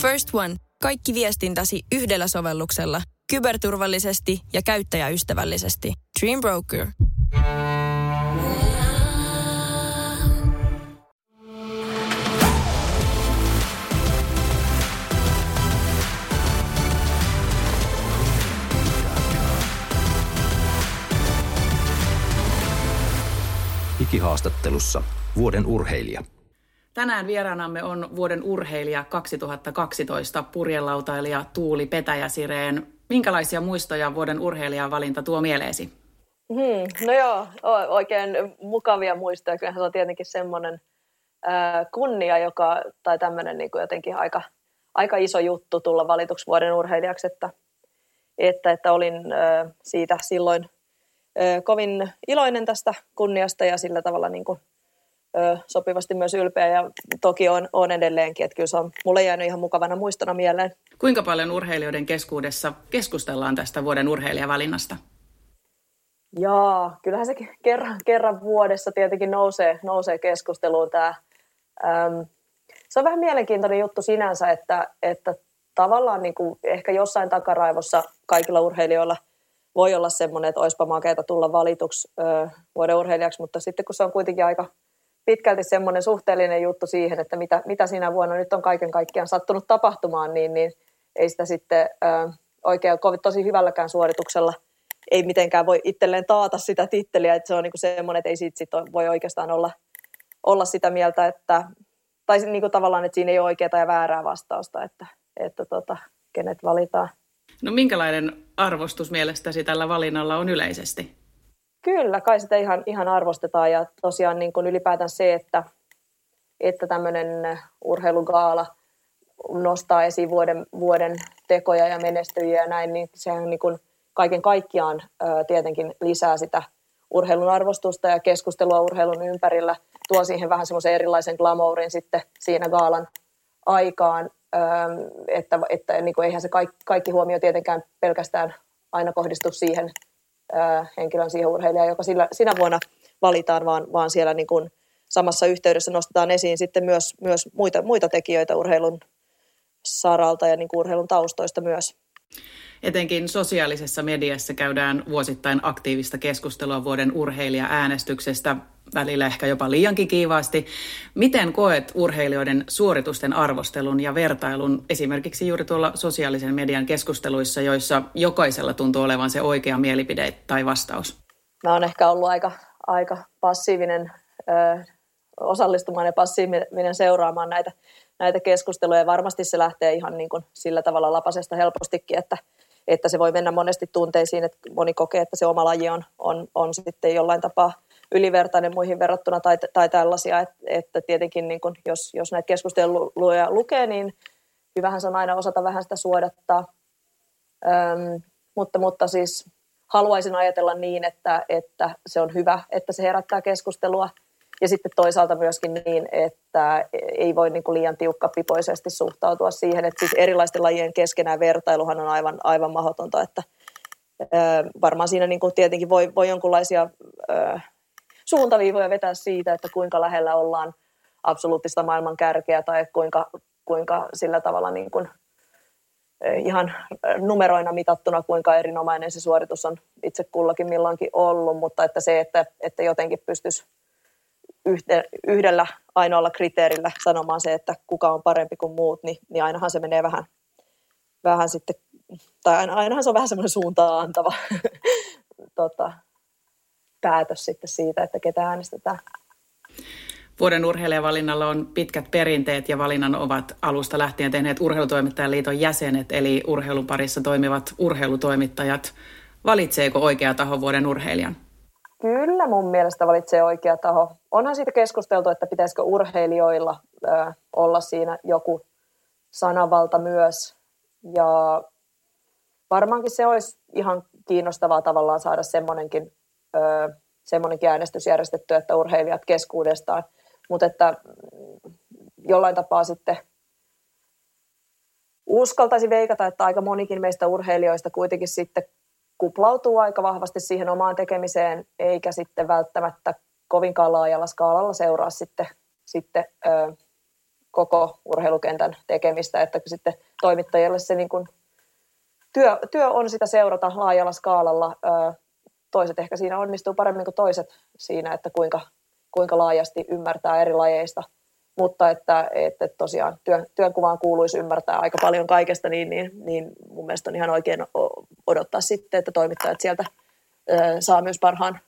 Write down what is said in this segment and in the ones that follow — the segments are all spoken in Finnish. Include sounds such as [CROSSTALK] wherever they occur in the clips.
First One. Kaikki viestintäsi yhdellä sovelluksella. Kyberturvallisesti ja käyttäjäystävällisesti. Dream Broker. Ikihaastattelussa vuoden urheilija. Tänään vieraanamme on vuoden urheilija 2012 purjelautailija Tuuli Petäjäsireen. Minkälaisia muistoja vuoden urheilijan valinta tuo mieleesi? Hmm, no joo, oikein mukavia muistoja. Kyllähän se on tietenkin semmoinen äh, kunnia, joka, tai tämmöinen niin kuin jotenkin aika, aika iso juttu tulla valituksi vuoden urheilijaksi, että, että, että olin äh, siitä silloin äh, kovin iloinen tästä kunniasta ja sillä tavalla niin kuin, sopivasti myös ylpeä ja toki on, on edelleenkin, että kyllä se on mulle jäänyt ihan mukavana muistona mieleen. Kuinka paljon urheilijoiden keskuudessa keskustellaan tästä vuoden urheilijavalinnasta? Jaa, kyllähän se kerran, kerran vuodessa tietenkin nousee, nousee keskusteluun tämä. Ähm, se on vähän mielenkiintoinen juttu sinänsä, että, että tavallaan niin kuin ehkä jossain takaraivossa kaikilla urheilijoilla voi olla semmoinen, että olisipa makeata tulla valituksi ö, vuoden urheilijaksi, mutta sitten kun se on kuitenkin aika pitkälti semmoinen suhteellinen juttu siihen, että mitä, mitä siinä vuonna nyt on kaiken kaikkiaan sattunut tapahtumaan, niin, niin ei sitä sitten ö, oikein kovin tosi hyvälläkään suorituksella ei mitenkään voi itselleen taata sitä titteliä, että se on niinku semmoinen, että ei siitä sit voi oikeastaan olla, olla sitä mieltä, että, tai niinku tavallaan, että siinä ei ole oikeaa ja väärää vastausta, että, että tota, kenet valitaan. No minkälainen arvostus mielestäsi tällä valinnalla on yleisesti? Kyllä, kai sitä ihan, ihan arvostetaan. Ja tosiaan niin kuin ylipäätään se, että, että tämmöinen urheilugaala nostaa esiin vuoden, vuoden tekoja ja menestyjiä ja näin, niin sehän niin kuin kaiken kaikkiaan ää, tietenkin lisää sitä urheilun arvostusta ja keskustelua urheilun ympärillä, tuo siihen vähän semmoisen erilaisen glamourin sitten siinä gaalan aikaan, ää, että, että niin kuin eihän se kaikki, kaikki huomio tietenkään pelkästään aina kohdistu siihen henkilön siihen urheilijaan, joka sillä, sinä vuonna valitaan, vaan, vaan siellä niin kuin samassa yhteydessä nostetaan esiin sitten myös, myös muita, muita tekijöitä urheilun saralta ja niin kuin urheilun taustoista myös. Etenkin sosiaalisessa mediassa käydään vuosittain aktiivista keskustelua vuoden urheilija-äänestyksestä, välillä ehkä jopa liiankin kiivaasti. Miten koet urheilijoiden suoritusten arvostelun ja vertailun esimerkiksi juuri tuolla sosiaalisen median keskusteluissa, joissa jokaisella tuntuu olevan se oikea mielipide tai vastaus? Mä oon ehkä ollut aika, aika passiivinen ö, osallistumaan ja passiivinen seuraamaan näitä, näitä keskusteluja. Varmasti se lähtee ihan niin kuin sillä tavalla lapasesta helpostikin, että – että se voi mennä monesti tunteisiin, että moni kokee, että se oma laji on, on, on sitten jollain tapaa ylivertainen muihin verrattuna tai, tai tällaisia, että, että tietenkin niin kun, jos, jos näitä keskusteluja lukee, niin hyvähän se on aina osata vähän sitä suodattaa, Öm, mutta, mutta siis haluaisin ajatella niin, että, että se on hyvä, että se herättää keskustelua ja sitten toisaalta myöskin niin, että ei voi niin kuin liian tiukkapipoisesti suhtautua siihen, että siis erilaisten lajien keskenään vertailuhan on aivan, aivan mahdotonta, että varmaan siinä niin kuin tietenkin voi, voi jonkinlaisia suuntaviivoja vetää siitä, että kuinka lähellä ollaan absoluuttista maailman kärkeä tai kuinka, kuinka sillä tavalla niin kuin, ihan numeroina mitattuna, kuinka erinomainen se suoritus on itse kullakin milloinkin ollut, mutta että se, että, että jotenkin pystyisi yhde, yhdellä ainoalla kriteerillä sanomaan se, että kuka on parempi kuin muut, niin, niin ainahan se menee vähän, vähän sitten, tai ainahan se on vähän semmoinen suuntaan antava [LAUGHS] tota, päätös sitten siitä, että ketä äänestetään. Vuoden urheilijavalinnalla on pitkät perinteet ja valinnan ovat alusta lähtien tehneet Urheilutoimittajan liiton jäsenet, eli urheilun parissa toimivat urheilutoimittajat. Valitseeko oikea taho vuoden urheilijan? Kyllä mun mielestä valitsee oikea taho. Onhan siitä keskusteltu, että pitäisikö urheilijoilla ö, olla siinä joku sanavalta myös. Ja varmaankin se olisi ihan kiinnostavaa tavallaan saada semmoinenkin, ö, semmoinenkin äänestys järjestetty, että urheilijat keskuudestaan. Mutta että mm, jollain tapaa sitten uskaltaisi veikata, että aika monikin meistä urheilijoista kuitenkin sitten kuplautuu aika vahvasti siihen omaan tekemiseen, eikä sitten välttämättä kovinkaan laajalla skaalalla seuraa sitten, sitten ö, koko urheilukentän tekemistä, että sitten toimittajille se niin kuin työ, työ on sitä seurata laajalla skaalalla. Toiset ehkä siinä onnistuu paremmin kuin toiset siinä, että kuinka, kuinka laajasti ymmärtää eri lajeista. Mutta että, että tosiaan työ, työnkuvaan kuuluisi ymmärtää aika paljon kaikesta, niin, niin, niin mun mielestä on ihan oikein odottaa sitten, että toimittajat sieltä saa myös parhaan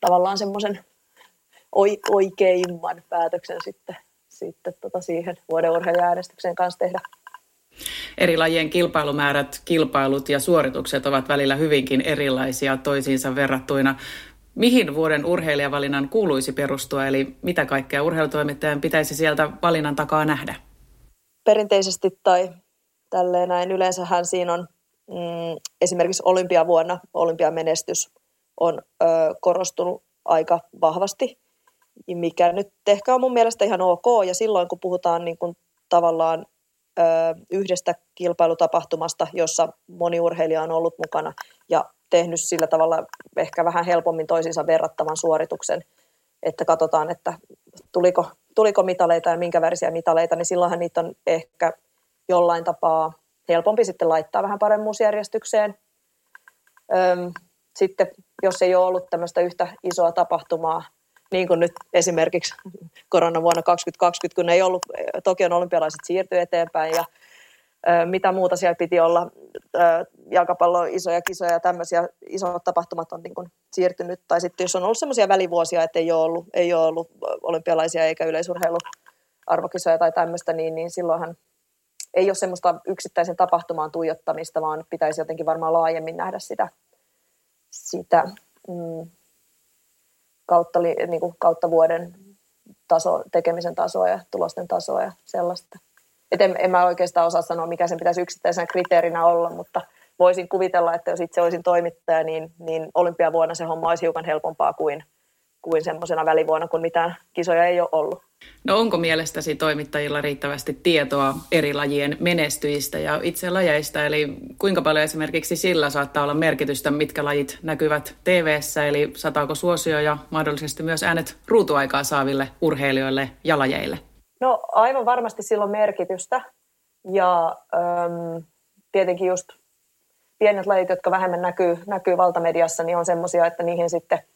tavallaan semmoisen oikeimman päätöksen sitten, sitten tota siihen vuoden urheilijaäänestyksen kanssa tehdä. Eri lajien kilpailumäärät, kilpailut ja suoritukset ovat välillä hyvinkin erilaisia toisiinsa verrattuina. Mihin vuoden urheilijavalinnan kuuluisi perustua, eli mitä kaikkea urheilutoimittajan pitäisi sieltä valinnan takaa nähdä? Perinteisesti tai tälleen näin yleensähän siinä on mm, esimerkiksi olympiavuonna olympiamenestys on ö, korostunut aika vahvasti, mikä nyt ehkä on mun mielestä ihan ok. Ja silloin kun puhutaan niin kuin tavallaan ö, yhdestä kilpailutapahtumasta, jossa moni urheilija on ollut mukana ja tehnyt sillä tavalla ehkä vähän helpommin toisiinsa verrattavan suorituksen, että katsotaan, että tuliko, tuliko mitaleita ja minkä värisiä mitaleita, niin silloinhan niitä on ehkä jollain tapaa helpompi sitten laittaa vähän paremmuusjärjestykseen. Sitten jos ei ole ollut tämmöistä yhtä isoa tapahtumaa, niin kuin nyt esimerkiksi korona vuonna 2020, kun ei ollut, Tokion olympialaiset siirtyi eteenpäin ja mitä muuta siellä piti olla, jalkapallo, isoja kisoja ja tämmöisiä isot tapahtumat on niin kuin siirtynyt. Tai sitten jos on ollut semmoisia välivuosia, että ei ole ollut, ei ole ollut olympialaisia eikä yleisurheiluarvokisoja tai tämmöistä, niin, niin silloinhan ei ole semmoista yksittäisen tapahtumaan tuijottamista, vaan pitäisi jotenkin varmaan laajemmin nähdä sitä, sitä mm, kautta, niin kuin kautta vuoden taso, tekemisen tasoa ja tulosten tasoa ja sellaista. Et en, en mä oikeastaan osaa sanoa, mikä sen pitäisi yksittäisenä kriteerinä olla, mutta voisin kuvitella, että jos itse olisin toimittaja, niin, niin olympiavuonna se homma olisi hiukan helpompaa kuin, kuin semmoisena välivuonna, kun mitään kisoja ei ole ollut. No onko mielestäsi toimittajilla riittävästi tietoa eri lajien menestyjistä ja itse lajeista? Eli kuinka paljon esimerkiksi sillä saattaa olla merkitystä, mitkä lajit näkyvät tv eli sataako suosio ja mahdollisesti myös äänet ruutuaikaa saaville urheilijoille ja lajeille? No aivan varmasti silloin merkitystä. Ja äm, tietenkin just pienet lajit, jotka vähemmän näkyy, näkyy valtamediassa, niin on semmoisia, että niihin sitten –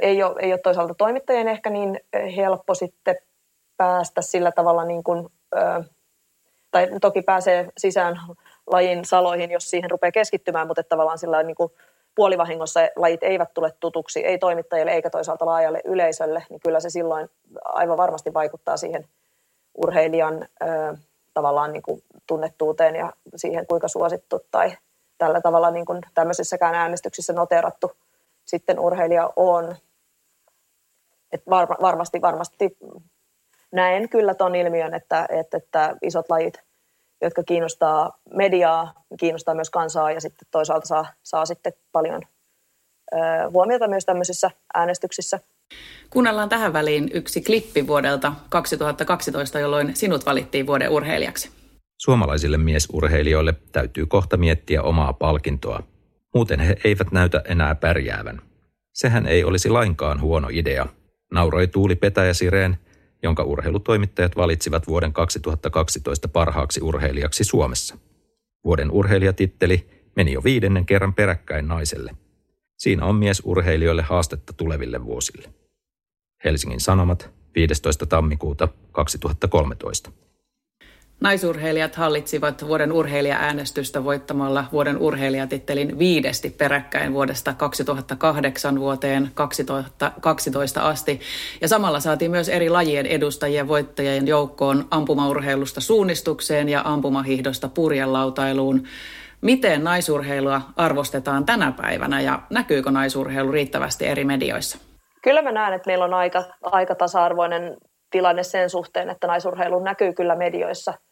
ei ole, ei ole toisaalta toimittajien ehkä niin helppo sitten päästä sillä tavalla niin kuin, tai toki pääsee sisään lajin saloihin, jos siihen rupeaa keskittymään, mutta tavallaan sillä niin kuin puolivahingossa lajit eivät tule tutuksi, ei toimittajille eikä toisaalta laajalle yleisölle, niin kyllä se silloin aivan varmasti vaikuttaa siihen urheilijan tavallaan niin kuin tunnettuuteen ja siihen, kuinka suosittu tai tällä tavalla niin kuin tämmöisissäkään äänestyksissä noterattu – sitten urheilija on. Et var, varmasti, varmasti näen kyllä tuon ilmiön, että, että, että isot lajit, jotka kiinnostaa mediaa, kiinnostaa myös kansaa ja sitten toisaalta saa, saa sitten paljon ö, huomiota myös tämmöisissä äänestyksissä. Kuunnellaan tähän väliin yksi klippi vuodelta 2012, jolloin sinut valittiin vuoden urheilijaksi. Suomalaisille miesurheilijoille täytyy kohta miettiä omaa palkintoa – Muuten he eivät näytä enää pärjäävän. Sehän ei olisi lainkaan huono idea, nauroi Tuuli Petäjäsireen, jonka urheilutoimittajat valitsivat vuoden 2012 parhaaksi urheilijaksi Suomessa. Vuoden urheilijatitteli meni jo viidennen kerran peräkkäin naiselle. Siinä on miesurheilijoille haastetta tuleville vuosille. Helsingin Sanomat 15. tammikuuta 2013. Naisurheilijat hallitsivat vuoden urheilijaäänestystä voittamalla vuoden urheilijatittelin viidesti peräkkäin vuodesta 2008 vuoteen 2012 asti. Ja samalla saatiin myös eri lajien edustajien voittajien joukkoon ampumaurheilusta suunnistukseen ja ampumahihdosta purjelautailuun. Miten naisurheilua arvostetaan tänä päivänä ja näkyykö naisurheilu riittävästi eri medioissa? Kyllä mä näen, että meillä on aika, aika tasa-arvoinen tilanne sen suhteen, että naisurheilu näkyy kyllä medioissa –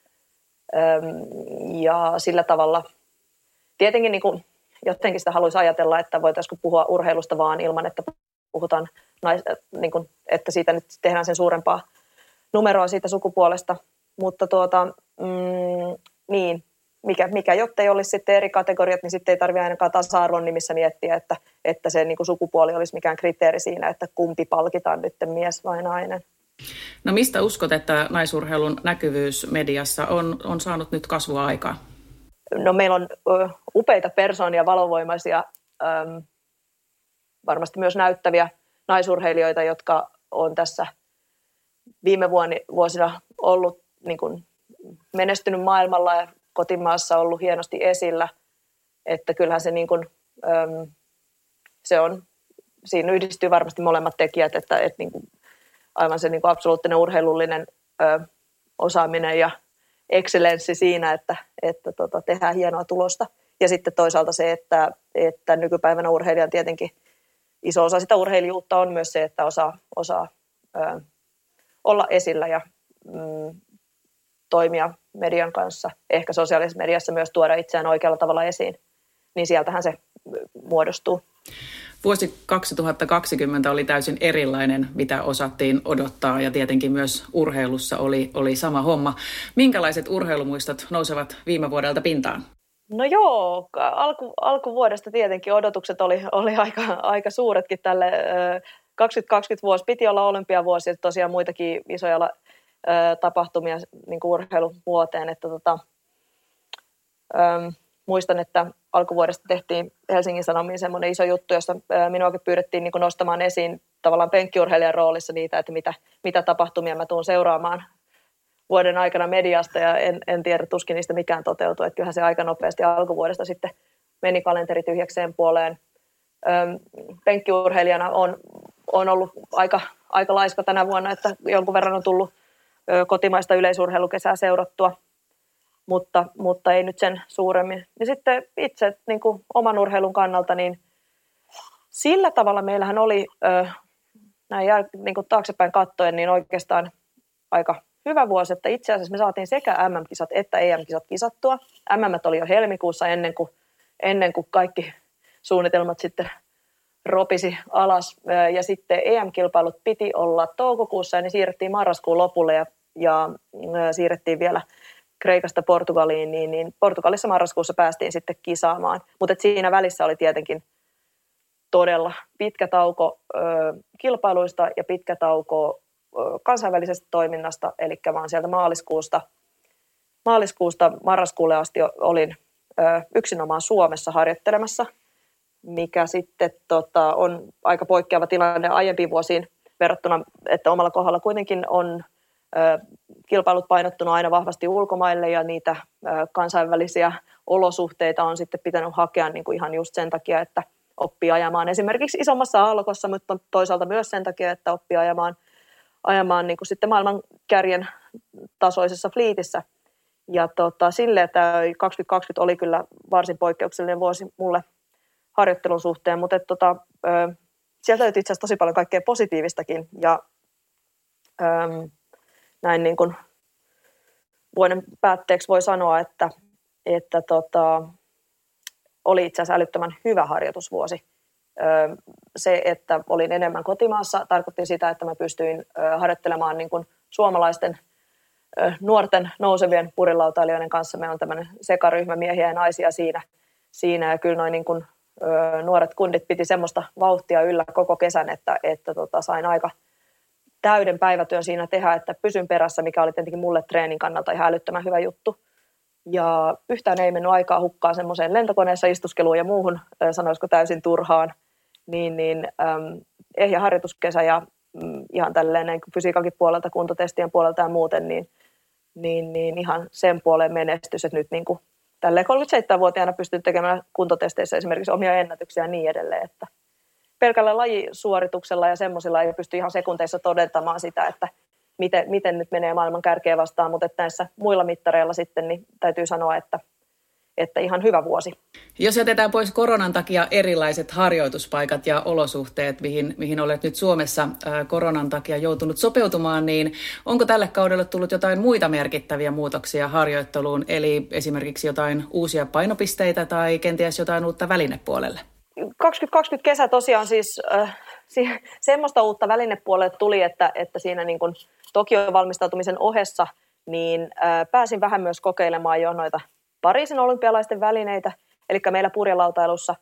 ja sillä tavalla tietenkin niin kuin, jotenkin sitä haluaisi ajatella, että voitaisiin puhua urheilusta vaan ilman, että puhutaan, nais, niin kuin, että siitä nyt tehdään sen suurempaa numeroa siitä sukupuolesta. Mutta tuota, mm, niin, mikä, mikä jotta ei olisi sitten eri kategoriat, niin sitten ei tarvitse ainakaan tasa-arvon nimissä miettiä, että, että se niin kuin sukupuoli olisi mikään kriteeri siinä, että kumpi palkitaan nyt mies vai nainen. No mistä uskot, että naisurheilun näkyvyys mediassa on, on saanut nyt kasvua aikaa? No meillä on upeita persoonia, valovoimaisia, varmasti myös näyttäviä naisurheilijoita, jotka on tässä viime vuosina ollut niin kuin menestynyt maailmalla ja kotimaassa ollut hienosti esillä. Että kyllähän se, niin kuin, se on, siinä yhdistyy varmasti molemmat tekijät, että, että niin kuin aivan se niin kuin absoluuttinen urheilullinen ö, osaaminen ja excellenssi siinä, että, että tota, tehdään hienoa tulosta. Ja sitten toisaalta se, että, että nykypäivänä urheilijan tietenkin iso osa sitä urheilijuutta on myös se, että osaa, osaa ö, olla esillä ja mm, toimia median kanssa, ehkä sosiaalisessa mediassa myös tuoda itseään oikealla tavalla esiin, niin sieltähän se muodostuu. Vuosi 2020 oli täysin erilainen, mitä osattiin odottaa ja tietenkin myös urheilussa oli, oli sama homma. Minkälaiset urheilumuistot nousevat viime vuodelta pintaan? No joo, alku, alkuvuodesta tietenkin odotukset oli, oli aika, aika suuretkin tälle. 2020 vuosi piti olla olympiavuosi ja tosiaan muitakin isoja tapahtumia niin urheiluvuoteen. Että tota, muistan, että alkuvuodesta tehtiin Helsingin Sanomiin semmoinen iso juttu, jossa minuakin pyydettiin niin nostamaan esiin tavallaan penkkiurheilijan roolissa niitä, että mitä, mitä tapahtumia mä tuun seuraamaan vuoden aikana mediasta ja en, en tiedä, tuskin niistä mikään toteutuu. Että kyllähän se aika nopeasti alkuvuodesta sitten meni kalenteri tyhjäkseen puoleen. Öm, penkkiurheilijana on, on ollut aika, aika laiska tänä vuonna, että jonkun verran on tullut ö, kotimaista yleisurheilukesää seurattua – mutta, mutta ei nyt sen suuremmin. Ja sitten itse niin kuin oman urheilun kannalta, niin sillä tavalla meillähän oli näin jär, niin kuin taaksepäin kattoen, niin oikeastaan aika hyvä vuosi, että itse asiassa me saatiin sekä MM-kisat että EM-kisat kisattua. MM oli jo helmikuussa ennen kuin, ennen kuin kaikki suunnitelmat sitten ropisi alas. Ja sitten EM-kilpailut piti olla toukokuussa ja ne siirrettiin marraskuun lopulle ja, ja siirrettiin vielä – Kreikasta Portugaliin, niin, niin Portugalissa marraskuussa päästiin sitten kisaamaan. Mutta siinä välissä oli tietenkin todella pitkä tauko ö, kilpailuista ja pitkä tauko ö, kansainvälisestä toiminnasta, eli vaan sieltä maaliskuusta, maaliskuusta marraskuulle asti olin ö, yksinomaan Suomessa harjoittelemassa, mikä sitten tota, on aika poikkeava tilanne aiempiin vuosiin verrattuna, että omalla kohdalla kuitenkin on kilpailut painottunut aina vahvasti ulkomaille ja niitä kansainvälisia olosuhteita on sitten pitänyt hakea niin kuin ihan just sen takia, että oppii ajamaan esimerkiksi isommassa aallokossa, mutta toisaalta myös sen takia, että oppii ajamaan, ajamaan niin kuin sitten maailman kärjen tasoisessa fliitissä. Ja tota, sille, että 2020 oli kyllä varsin poikkeuksellinen vuosi mulle harjoittelun suhteen, mutta et, tota, sieltä löytyi itse asiassa tosi paljon kaikkea positiivistakin. Ja näin niin kuin vuoden päätteeksi voi sanoa, että, että tota, oli itse asiassa älyttömän hyvä harjoitusvuosi. Se, että olin enemmän kotimaassa, tarkoitti sitä, että mä pystyin harjoittelemaan niin kuin suomalaisten nuorten nousevien purilautailijoiden kanssa. Meillä on tämmöinen sekaryhmä miehiä ja naisia siinä. siinä ja kyllä noin niin kuin, nuoret kundit piti semmoista vauhtia yllä koko kesän, että, että tota, sain aika – täyden päivätyön siinä tehdä, että pysyn perässä, mikä oli tietenkin mulle treenin kannalta ihan älyttömän hyvä juttu. Ja yhtään ei mennyt aikaa hukkaa semmoiseen lentokoneessa istuskeluun ja muuhun, sanoisiko täysin turhaan, niin, niin äm, ehjä harjoituskesä ja mm, ihan tälleen niin fysiikankin puolelta, kuntotestien puolelta ja muuten, niin, niin, niin ihan sen puolen menestys, että nyt niin kuin tälleen 37-vuotiaana pystyn tekemään kuntotesteissä esimerkiksi omia ennätyksiä ja niin edelleen, että pelkällä lajisuorituksella ja semmoisilla ei pysty ihan sekunteissa todentamaan sitä, että miten, miten nyt menee maailman kärkeä vastaan, mutta että näissä muilla mittareilla sitten niin täytyy sanoa, että, että ihan hyvä vuosi. Jos jätetään pois koronan takia erilaiset harjoituspaikat ja olosuhteet, mihin, mihin olet nyt Suomessa koronan takia joutunut sopeutumaan, niin onko tälle kaudelle tullut jotain muita merkittäviä muutoksia harjoitteluun, eli esimerkiksi jotain uusia painopisteitä tai kenties jotain uutta välinepuolelle? 2020 kesä tosiaan siis äh, semmoista uutta välinepuolelle tuli, että, että siinä niin kuin Tokion valmistautumisen ohessa niin äh, pääsin vähän myös kokeilemaan jo noita Pariisin olympialaisten välineitä. Eli meillä purjelautailussa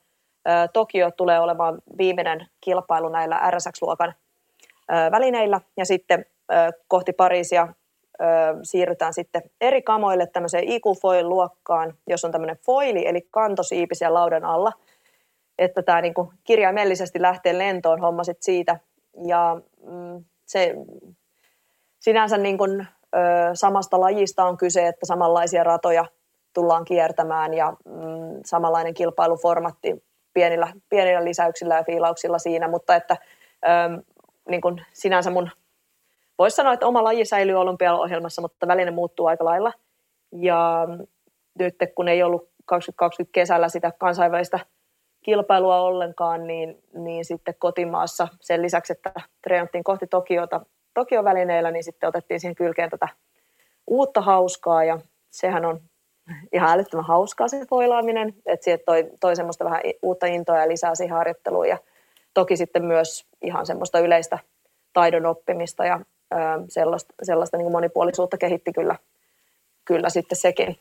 äh, Tokio tulee olemaan viimeinen kilpailu näillä RSX-luokan äh, välineillä. Ja sitten kohti Pariisia siirrytään sitten eri kamoille tämmöiseen IQ-foil-luokkaan, jos on tämmöinen foili, eli kantosiipi siellä laudan alla, että tämä niin kuin kirjaimellisesti lähtee lentoon homma sit siitä. Ja mm, se sinänsä niin kuin, ö, samasta lajista on kyse, että samanlaisia ratoja tullaan kiertämään ja mm, samanlainen kilpailuformatti pienillä, pienillä lisäyksillä ja fiilauksilla siinä, mutta että ö, niin kuin sinänsä mun voisi sanoa, että oma laji säilyy olympiaohjelmassa, mutta väline muuttuu aika lailla. Ja nyt kun ei ollut 2020 kesällä sitä kansainvälistä kilpailua ollenkaan, niin, niin sitten kotimaassa sen lisäksi, että treenattiin kohti Tokiota Tokio-välineillä, niin sitten otettiin siihen kylkeen tätä uutta hauskaa ja sehän on ihan älyttömän hauskaa se foilaaminen, että siihen toi, toi semmoista vähän uutta intoa ja lisää siihen harjoitteluun ja toki sitten myös ihan semmoista yleistä taidon oppimista ja sellaista, sellaista niin monipuolisuutta kehitti kyllä, kyllä sitten sekin.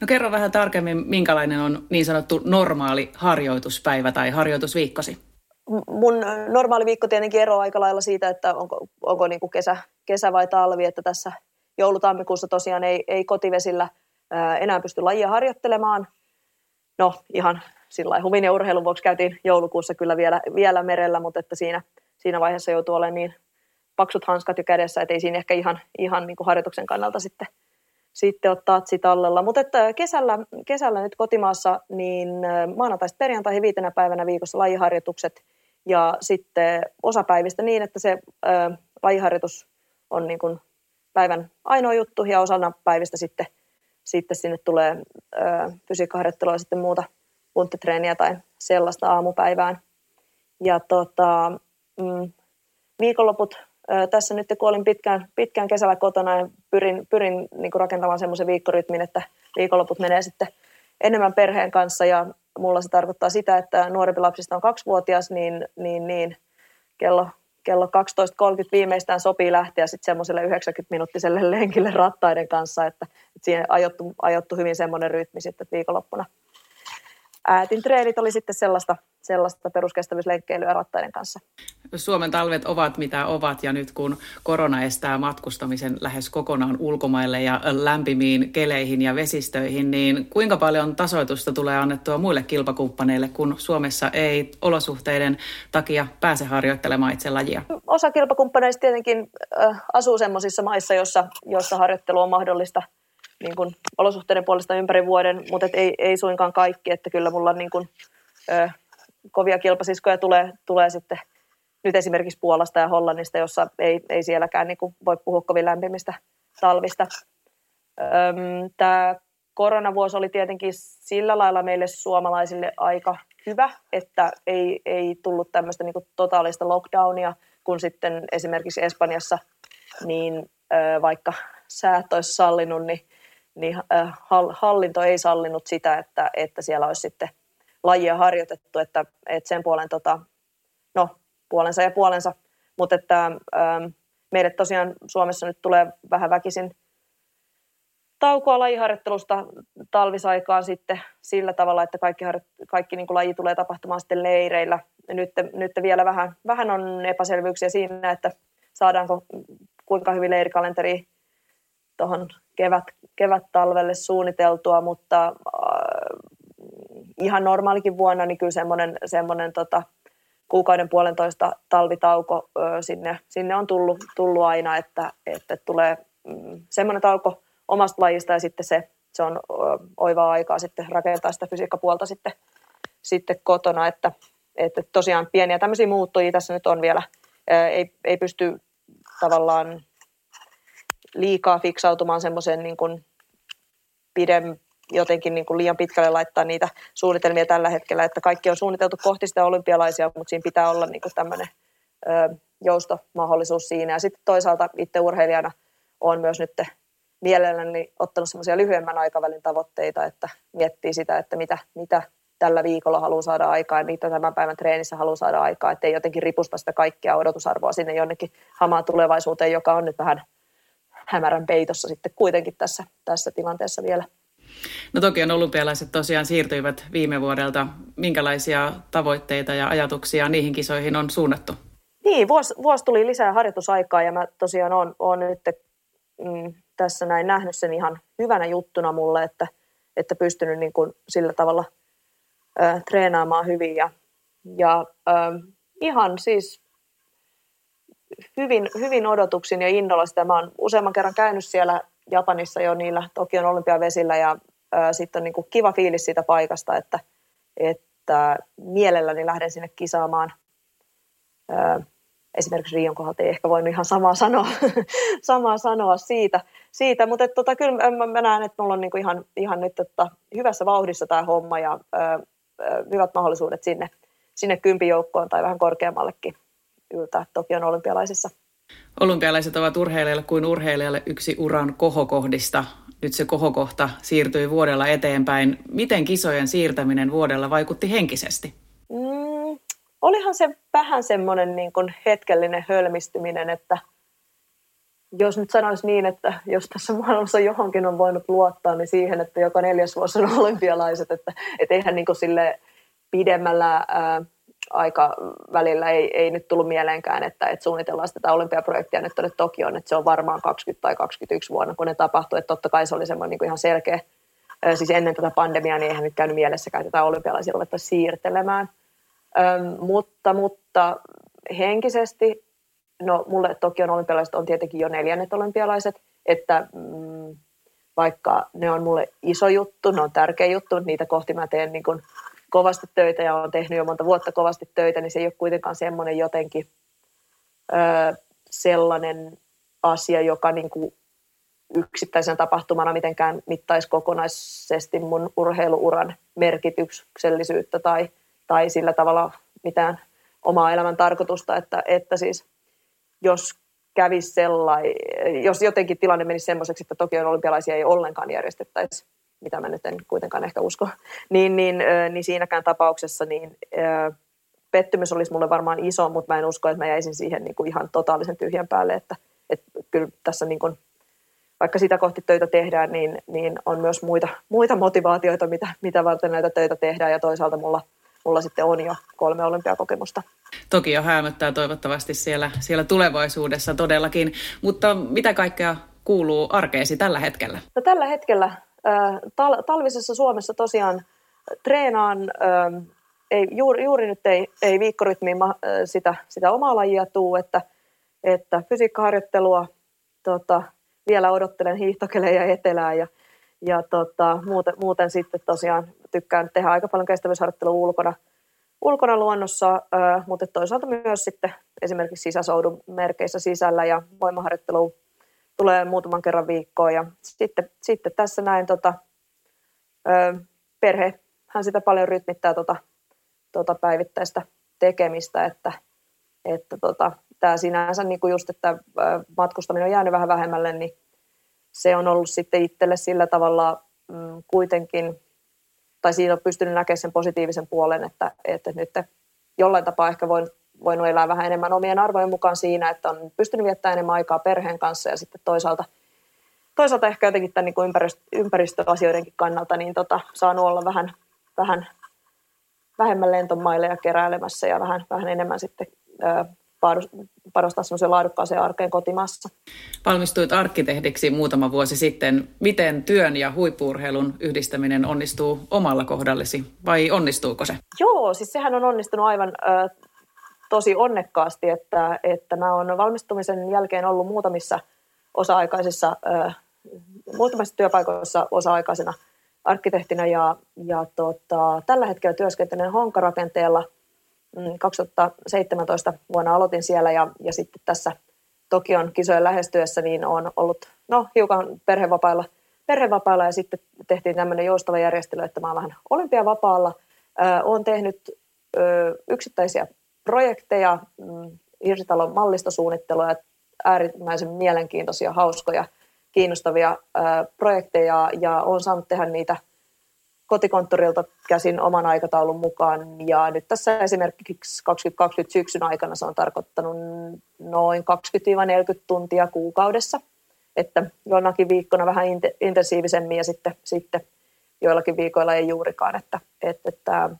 No kerro vähän tarkemmin, minkälainen on niin sanottu normaali harjoituspäivä tai harjoitusviikkosi? Mun normaali viikko tietenkin eroaa aika lailla siitä, että onko, onko niin kuin kesä, kesä vai talvi, että tässä joulutammikuussa tosiaan ei, ei kotivesillä ää, enää pysty lajia harjoittelemaan. No ihan sillä humin ja urheilun vuoksi käytiin joulukuussa kyllä vielä, vielä merellä, mutta että siinä, siinä vaiheessa joutuu olemaan niin paksut hanskat jo kädessä, että ei siinä ehkä ihan, ihan niin kuin harjoituksen kannalta sitten, sitten ottaa tallella. Mutta että kesällä, kesällä nyt kotimaassa niin maanantaista perjantaihin viitenä päivänä viikossa lajiharjoitukset ja sitten osapäivistä niin, että se ö, lajiharjoitus on niin kuin päivän ainoa juttu ja osana päivistä sitten, sitten sinne tulee ö, fysiikkaharjoittelua ja sitten muuta punttitreeniä tai sellaista aamupäivään. Ja tota, mm, viikonloput tässä nyt kun olin pitkään, pitkään kesällä kotona ja pyrin, pyrin niin kuin rakentamaan semmoisen viikkorytmin, että viikonloput menee sitten enemmän perheen kanssa ja mulla se tarkoittaa sitä, että nuorempi lapsista on kaksivuotias, niin, niin, niin kello, kello 12.30 viimeistään sopii lähteä sitten semmoiselle 90-minuuttiselle lenkille rattaiden kanssa, että, että siihen ajoittu, ajoittu hyvin semmoinen rytmi sitten, että viikonloppuna äätin treenit oli sitten sellaista, sellaista peruskestävyyslenkkeilyä rattaiden kanssa. Suomen talvet ovat mitä ovat ja nyt kun korona estää matkustamisen lähes kokonaan ulkomaille ja lämpimiin keleihin ja vesistöihin, niin kuinka paljon tasoitusta tulee annettua muille kilpakumppaneille, kun Suomessa ei olosuhteiden takia pääse harjoittelemaan itse lajia? Osa kilpakumppaneista tietenkin asuu sellaisissa maissa, jossa, jossa harjoittelu on mahdollista – niin kuin olosuhteiden puolesta ympäri vuoden, mutta et ei, ei suinkaan kaikki, että kyllä mulla niin kuin, ö, kovia kilpasiskoja tulee, tulee sitten nyt esimerkiksi Puolasta ja Hollannista, jossa ei, ei sielläkään niin kuin voi puhua kovin lämpimistä talvista. Tämä koronavuosi oli tietenkin sillä lailla meille suomalaisille aika hyvä, että ei, ei tullut tämmöistä niin kuin totaalista lockdownia, kun sitten esimerkiksi Espanjassa, niin ö, vaikka säät olisi sallinut, niin niin äh, hallinto ei sallinut sitä, että, että siellä olisi sitten lajia harjoitettu, että, että sen puolen, tota, no puolensa ja puolensa, mutta että ähm, meille tosiaan Suomessa nyt tulee vähän väkisin taukoa lajiharjoittelusta talvisaikaan sitten sillä tavalla, että kaikki, kaikki niin kuin laji tulee tapahtumaan sitten leireillä. Nyt, nyt vielä vähän, vähän on epäselvyyksiä siinä, että saadaanko kuinka hyvin leirikalenteri tuohon kevät, kevät-talvelle suunniteltua, mutta äh, ihan normaalikin vuonna niin kyllä semmoinen, semmoinen tota, kuukauden puolentoista talvitauko äh, sinne, sinne on tullut, tullut aina, että, että tulee mm, semmoinen tauko omasta lajista ja sitten se, se on äh, oivaa aikaa sitten rakentaa sitä fysiikkapuolta sitten, sitten kotona, että, että tosiaan pieniä tämmöisiä muuttujia tässä nyt on vielä, ei, ei pysty tavallaan liikaa fiksautumaan semmoiseen niin kuin pidem, jotenkin niin kuin liian pitkälle laittaa niitä suunnitelmia tällä hetkellä, että kaikki on suunniteltu kohti sitä olympialaisia, mutta siinä pitää olla niin tämmöinen joustomahdollisuus siinä. Ja sitten toisaalta itse urheilijana on myös nyt mielelläni ottanut semmoisia lyhyemmän aikavälin tavoitteita, että miettii sitä, että mitä, mitä tällä viikolla haluaa saada aikaa ja mitä tämän päivän treenissä haluaa saada aikaa, ettei jotenkin ripusta sitä kaikkea odotusarvoa sinne jonnekin hamaan tulevaisuuteen, joka on nyt vähän hämärän peitossa sitten kuitenkin tässä, tässä tilanteessa vielä. No toki on olympialaiset tosiaan siirtyivät viime vuodelta. Minkälaisia tavoitteita ja ajatuksia niihin kisoihin on suunnattu? Niin, vuosi, vuosi tuli lisää harjoitusaikaa ja mä tosiaan oon, oon nyt mm, tässä näin nähnyt sen ihan hyvänä juttuna mulle, että, että pystynyt niin kuin sillä tavalla ö, treenaamaan hyvin ja, ja ö, ihan siis hyvin, hyvin odotuksin ja innolla sitä. Mä oon useamman kerran käynyt siellä Japanissa jo niillä Tokion olympiavesillä ja sitten on niin kuin kiva fiilis siitä paikasta, että, että mielelläni lähden sinne kisaamaan. Ö, esimerkiksi Rion kohdalta ei ehkä voinut ihan samaa sanoa, [LAUGHS] samaa sanoa siitä, siitä. mutta tota, kyllä mä, mä näen, että mulla on niinku ihan, ihan nyt että hyvässä vauhdissa tämä homma ja ö, hyvät mahdollisuudet sinne, sinne kympijoukkoon tai vähän korkeammallekin yltää Tokion olympialaisissa. Olympialaiset ovat urheilijalle kuin urheilijalle yksi uran kohokohdista. Nyt se kohokohta siirtyi vuodella eteenpäin. Miten kisojen siirtäminen vuodella vaikutti henkisesti? Mm, olihan se vähän semmoinen niin kuin hetkellinen hölmistyminen, että jos nyt sanoisi niin, että jos tässä maailmassa johonkin on voinut luottaa, niin siihen, että joka neljäs vuosi on olympialaiset, että et eihän niin kuin sille pidemmällä ää, aikavälillä ei, ei nyt tullut mieleenkään, että, että suunnitellaan tätä olympiaprojektia nyt tuonne Tokioon, että se on varmaan 20 tai 21 vuonna, kun ne tapahtui, että totta kai se oli semmoinen niin kuin ihan selkeä, siis ennen tätä pandemiaa, niin eihän nyt käynyt mielessäkään, tätä olympialaisia ruvettaisiin siirtelemään, Öm, mutta, mutta henkisesti, no mulle Tokion olympialaiset on tietenkin jo neljännet olympialaiset, että mm, vaikka ne on mulle iso juttu, ne on tärkeä juttu, niitä kohti mä teen niin kuin kovasti töitä ja olen tehnyt jo monta vuotta kovasti töitä, niin se ei ole kuitenkaan semmoinen jotenkin ö, sellainen asia, joka niin kuin yksittäisenä tapahtumana mitenkään mittaisi kokonaisesti mun urheiluuran merkityksellisyyttä tai, tai sillä tavalla mitään omaa elämän tarkoitusta, että, että siis jos kävisi sellainen, jos jotenkin tilanne menisi semmoiseksi, että Tokion olympialaisia ei ollenkaan järjestettäisi mitä mä nyt en kuitenkaan ehkä usko, [LAUGHS] niin, niin, niin siinäkään tapauksessa niin pettymys olisi mulle varmaan iso, mutta mä en usko, että mä jäisin siihen niin kuin ihan totaalisen tyhjän päälle, että, että kyllä tässä niin kuin, vaikka sitä kohti töitä tehdään, niin, niin on myös muita, muita motivaatioita, mitä, mitä varten näitä töitä tehdään ja toisaalta mulla, mulla sitten on jo kolme olympiakokemusta. Toki jo häämöttää toivottavasti siellä, siellä tulevaisuudessa todellakin, mutta mitä kaikkea kuuluu arkeesi tällä hetkellä? No, tällä hetkellä tal- talvisessa Suomessa tosiaan treenaan, ei, juuri, juuri nyt ei, ei viikkorytmiin sitä, sitä omaa lajia tuu, että, että fysiikkaharjoittelua tota, vielä odottelen hiihtokelejä etelää ja, ja tota, muuten, muuten sitten tosiaan tykkään tehdä aika paljon kestävyysharjoittelua ulkona, ulkona luonnossa, mutta toisaalta myös sitten esimerkiksi sisäsoudun merkeissä sisällä ja voimaharjoittelua tulee muutaman kerran viikkoon ja sitten, sitten tässä näin tota, ö, perhehän sitä paljon rytmittää tota, tota päivittäistä tekemistä, että, että tota, tämä sinänsä niin kuin just, että matkustaminen on jäänyt vähän vähemmälle, niin se on ollut sitten itselle sillä tavalla mm, kuitenkin, tai siinä on pystynyt näkemään sen positiivisen puolen, että, että nyt jollain tapaa ehkä voin voinut elää vähän enemmän omien arvojen mukaan siinä, että on pystynyt viettämään enemmän aikaa perheen kanssa ja sitten toisaalta, toisaalta ehkä jotenkin tämän niin ympäristö, ympäristöasioidenkin kannalta niin tota, saanut olla vähän, vähän vähemmän lentomaille ja keräilemässä ja vähän, vähän enemmän sitten ö, panostaa semmoiseen laadukkaaseen arkeen kotimaassa. Valmistuit arkkitehdiksi muutama vuosi sitten. Miten työn ja huippuurheilun yhdistäminen onnistuu omalla kohdallesi vai onnistuuko se? Joo, siis sehän on onnistunut aivan ö, tosi onnekkaasti, että, että mä oon valmistumisen jälkeen ollut muutamissa osa-aikaisissa, äh, muutamissa työpaikoissa osa-aikaisena arkkitehtinä ja, ja tota, tällä hetkellä työskentelen Honkarakenteella. 2017 mm, vuonna aloitin siellä ja, ja sitten tässä Tokion kisojen lähestyessä niin on ollut no, hiukan perhevapailla, perhevapailla ja sitten tehtiin tämmöinen joustava järjestely, että mä oon vähän olympiavapaalla. Olen tehnyt ö, yksittäisiä projekteja, mm, hirsitalon mallistosuunnittelua, äärimmäisen mielenkiintoisia, hauskoja, kiinnostavia projekteja ja olen saanut tehdä niitä kotikonttorilta käsin oman aikataulun mukaan. Ja nyt tässä esimerkiksi 2020 syksyn aikana se on tarkoittanut noin 20-40 tuntia kuukaudessa. Että jonakin viikkona vähän intensiivisemmin ja sitten, sitten joillakin viikoilla ei juurikaan. Että, että, että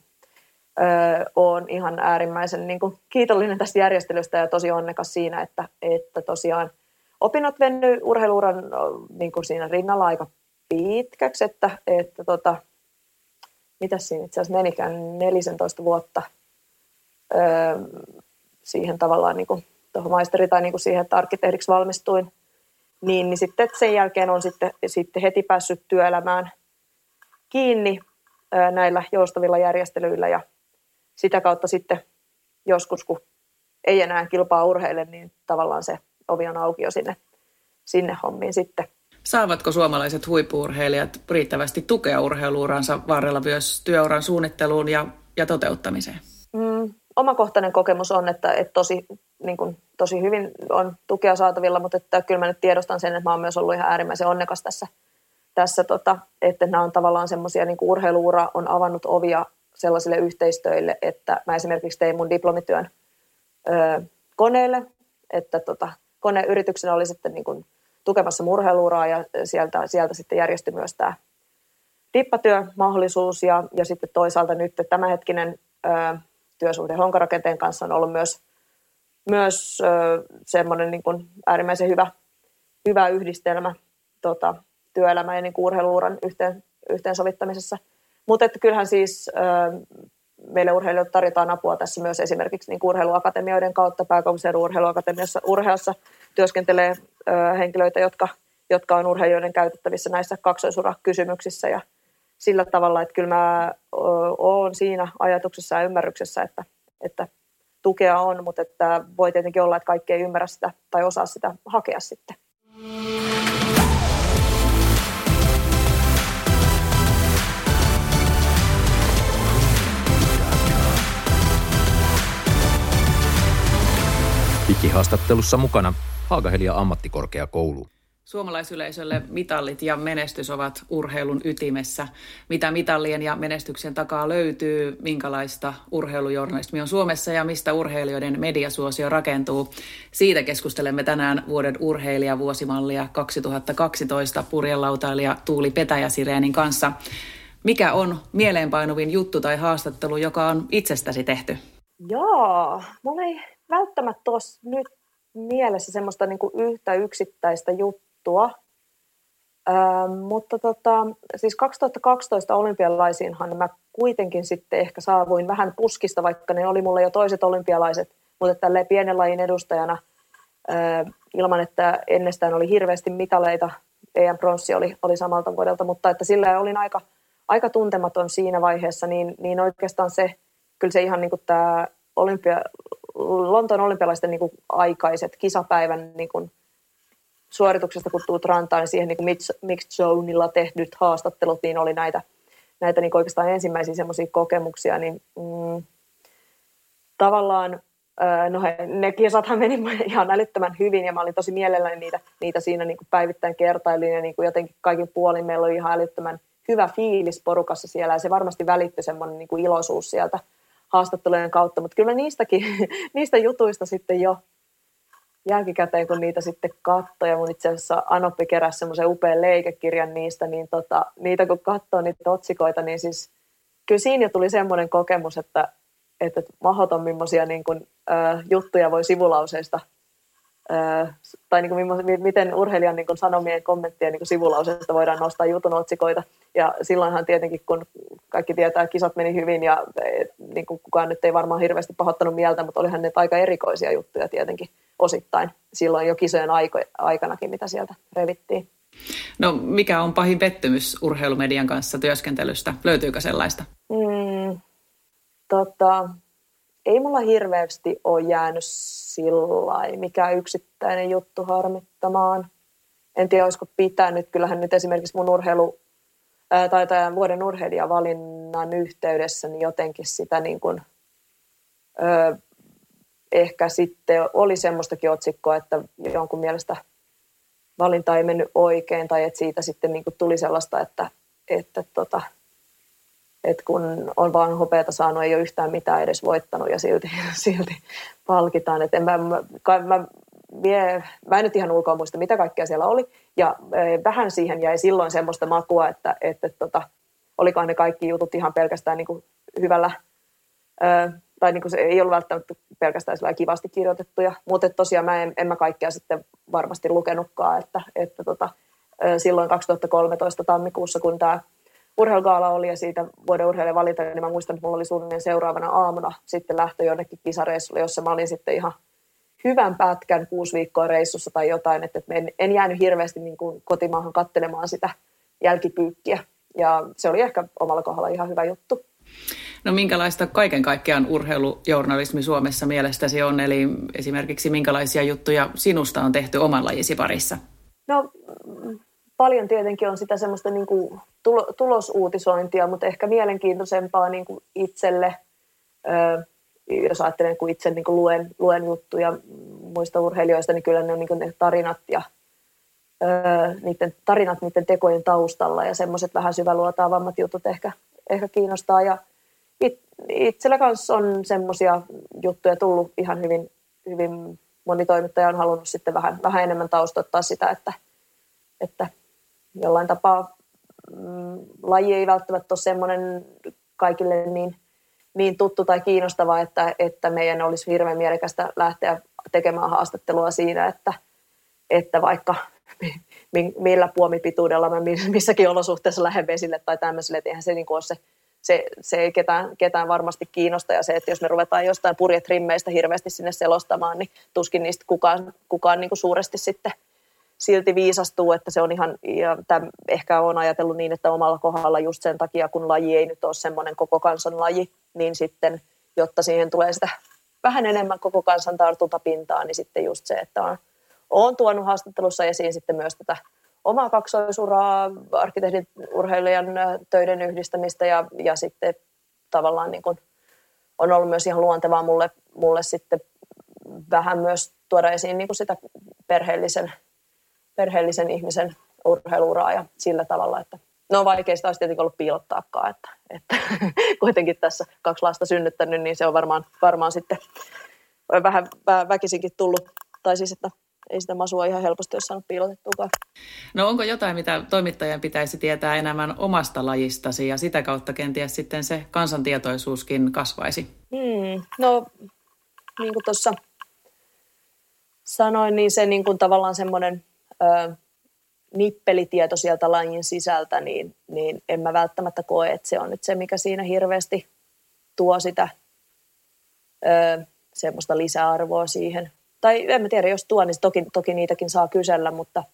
olen ihan äärimmäisen niin kuin, kiitollinen tästä järjestelystä ja tosi onnekas siinä, että, että tosiaan opinnot venny urheiluuran niin kuin siinä rinnalla aika pitkäksi, että, että tota, mitä siinä itse asiassa menikään 14 vuotta öö, siihen tavallaan niin tuohon maisteri tai niin kuin siihen, että arkkitehdiksi valmistuin, niin, niin sitten sen jälkeen on sitten, sitten heti päässyt työelämään kiinni öö, näillä joustavilla järjestelyillä ja sitä kautta sitten joskus, kun ei enää kilpaa urheille, niin tavallaan se ovi on auki jo sinne, sinne hommiin sitten. Saavatko suomalaiset huippuurheilijat riittävästi tukea urheiluuransa varrella myös työuran suunnitteluun ja, ja toteuttamiseen? Mm, omakohtainen kokemus on, että, että tosi, niin kuin, tosi hyvin on tukea saatavilla, mutta että kyllä mä nyt tiedostan sen, että mä oon myös ollut ihan äärimmäisen onnekas tässä, tässä tota, että nämä on tavallaan semmoisia, niin urheiluura on avannut ovia sellaisille yhteistöille, että mä esimerkiksi tein mun diplomityön ö, koneelle, että tota, koneyrityksenä oli sitten niin kuin tukemassa murheiluuraa ja sieltä, sieltä sitten järjestyi myös tämä dippatyömahdollisuus ja, ja sitten toisaalta nyt tämänhetkinen ö, työsuhde honkarakenteen kanssa on ollut myös, myös ö, semmoinen niin kuin äärimmäisen hyvä, hyvä yhdistelmä tota, työelämän ja niin urheiluuran yhteen, yhteensovittamisessa. Mutta että kyllähän siis meille urheilijoille tarjotaan apua tässä myös esimerkiksi niin urheiluakatemioiden kautta. Pääkaupunkiseudun urheiluakatemiassa urheassa työskentelee henkilöitä, jotka, jotka on urheilijoiden käytettävissä näissä kaksoisurakysymyksissä ja sillä tavalla, että kyllä mä olen siinä ajatuksessa ja ymmärryksessä, että, että tukea on, mutta että voi tietenkin olla, että kaikki ei ymmärrä sitä tai osaa sitä hakea sitten. Digihaastattelussa mukana Haagahelia ammattikorkeakoulu. Suomalaisyleisölle mitallit ja menestys ovat urheilun ytimessä. Mitä mitallien ja menestyksen takaa löytyy, minkälaista urheilujournalismi on Suomessa ja mistä urheilijoiden mediasuosio rakentuu. Siitä keskustelemme tänään vuoden urheilijavuosimallia 2012 purjelautailija Tuuli Petäjäsireenin kanssa. Mikä on mieleenpainuvin juttu tai haastattelu, joka on itsestäsi tehty? Joo, mulla ei välttämättä tuossa nyt mielessä semmoista niin kuin yhtä yksittäistä juttua. Ähm, mutta tota, siis 2012 olympialaisiinhan mä kuitenkin sitten ehkä saavuin vähän puskista, vaikka ne oli mulle jo toiset olympialaiset, mutta tälle pienen lajin edustajana äh, ilman, että ennestään oli hirveästi mitaleita, EM-pronssi oli, oli samalta vuodelta, mutta että sillä olin aika, aika tuntematon siinä vaiheessa, niin, niin oikeastaan se, kyllä se ihan niin kuin tämä olympia, Lontoon olympialaisten niin kuin aikaiset kisapäivän niin kuin suorituksesta, kun tuut rantaan, niin siihen niin kuin mixed zoneilla tehdyt haastattelut, niin oli näitä, näitä niin oikeastaan ensimmäisiä semmoisia kokemuksia, niin mm, tavallaan no he, ne kisathan meni [LAUGHS] ihan älyttömän hyvin ja mä olin tosi mielelläni niitä, niitä siinä niin kuin päivittäin kertailin ja niin kuin jotenkin kaikin puolin meillä oli ihan älyttömän hyvä fiilis porukassa siellä ja se varmasti välittyi semmoinen niin kuin iloisuus sieltä haastattelujen kautta, mutta kyllä niistäkin, [LAUGHS] niistä jutuista sitten jo jälkikäteen, kun niitä sitten katsoi, ja mun itse asiassa Anoppi keräsi semmoisen upean leikekirjan niistä, niin tota, niitä kun katsoo niitä otsikoita, niin siis kyllä siinä jo tuli semmoinen kokemus, että, että mahdoton millaisia niin kuin, äh, juttuja voi sivulauseista – tai niin kuin, miten urheilijan niin kuin sanomien kommenttien niin sivulauseesta voidaan nostaa jutun otsikoita. Ja silloinhan tietenkin, kun kaikki tietää, että kisat meni hyvin ja niin kuin kukaan nyt ei varmaan hirveästi pahoittanut mieltä, mutta olihan ne aika erikoisia juttuja tietenkin osittain silloin jo kisojen aiko, aikanakin, mitä sieltä revittiin. No mikä on pahin pettymys urheilumedian kanssa työskentelystä? Löytyykö sellaista? Mm, tota, ei mulla hirveästi ole jäänyt sillä mikä yksittäinen juttu harmittamaan. En tiedä, olisiko pitänyt. Kyllähän nyt esimerkiksi mun urheilu, ää, tai tämän vuoden urheilijavalinnan yhteydessä niin jotenkin sitä niin kuin, ö, ehkä sitten oli semmoistakin otsikkoa, että jonkun mielestä valinta ei mennyt oikein tai että siitä sitten niin kuin tuli sellaista, että, että tota, että kun on vaan hopeata saanut, ei ole yhtään mitään edes voittanut ja silti, [LAUGHS] silti palkitaan. Et en mä, mä, mä, vie, mä en nyt ihan ulkoa muista, mitä kaikkea siellä oli. Ja e, vähän siihen jäi silloin semmoista makua, että, että, tota, olikohan ne kaikki jutut ihan pelkästään niin kuin hyvällä, tai niin kuin se ei ollut välttämättä pelkästään kivasti kirjoitettuja, mutta tosiaan mä en, en mä kaikkea sitten varmasti lukenutkaan, että, että tota, silloin 2013 tammikuussa, kun tämä urheilugaala oli ja siitä vuoden urheilijan valinta, niin mä muistan, että mulla oli suunnilleen seuraavana aamuna sitten lähtö jonnekin kisareissulle, jossa mä olin sitten ihan hyvän pätkän kuusi viikkoa reissussa tai jotain, että en, en jäänyt hirveästi niin kuin kotimaahan kattelemaan sitä jälkipyykkiä. Ja se oli ehkä omalla kohdalla ihan hyvä juttu. No minkälaista kaiken kaikkiaan urheilujournalismi Suomessa mielestäsi on? Eli esimerkiksi minkälaisia juttuja sinusta on tehty oman lajisi parissa? No paljon tietenkin on sitä semmoista niin kuin tulosuutisointia, mutta ehkä mielenkiintoisempaa niin kuin itselle, jos ajattelen, kun itse niin kuin luen, luen juttuja muista urheilijoista, niin kyllä ne on niin kuin ne tarinat ja niiden tarinat niiden tekojen taustalla ja semmoiset vähän syväluotaavammat jutut ehkä, ehkä kiinnostaa. Ja it, itsellä kanssa on semmoisia juttuja tullut ihan hyvin, hyvin moni toimittaja on halunnut sitten vähän, vähän enemmän taustottaa sitä, että, että jollain tapaa mm, laji ei välttämättä ole semmoinen kaikille niin, niin tuttu tai kiinnostava, että, että meidän olisi hirveän mielekästä lähteä tekemään haastattelua siinä, että, että vaikka [LAUGHS] millä puomipituudella mä missäkin olosuhteessa lähden vesille tai tämmöiselle, että eihän se niin ole se, se, se ei ketään, ketään varmasti kiinnosta. Ja se, että jos me ruvetaan jostain purjetrimmeistä hirveästi sinne selostamaan, niin tuskin niistä kukaan, kukaan niin kuin suuresti sitten – silti viisastuu, että se on ihan, ja tämän ehkä on ajatellut niin, että omalla kohdalla just sen takia, kun laji ei nyt ole semmoinen koko kansan laji, niin sitten, jotta siihen tulee sitä vähän enemmän koko kansan tartuntapintaa, niin sitten just se, että on, on tuonut haastattelussa esiin sitten myös tätä omaa kaksoisuraa, arkkitehdin urheilijan töiden yhdistämistä ja, ja sitten tavallaan niin kuin on ollut myös ihan luontevaa mulle, mulle sitten vähän myös tuoda esiin niin kuin sitä perheellisen perheellisen ihmisen urheiluuraa ja sillä tavalla, että no vaikea sitä olisi tietenkin ollut piilottaakaan, että, että [LAUGHS] kuitenkin tässä kaksi lasta synnyttänyt, niin se on varmaan, varmaan sitten vähän väkisinkin tullut, tai siis että ei sitä masua ihan helposti ole saanut piilotettuakaan. No onko jotain, mitä toimittajan pitäisi tietää enemmän omasta lajistasi ja sitä kautta kenties sitten se kansantietoisuuskin kasvaisi? Hmm, no niin kuin tuossa sanoin, niin se niin kuin tavallaan semmoinen ö, nippelitieto sieltä lajin sisältä, niin, niin en mä välttämättä koe, että se on nyt se, mikä siinä hirveästi tuo sitä ö, semmoista lisäarvoa siihen. Tai en mä tiedä, jos tuo, niin toki, toki niitäkin saa kysellä, mutta,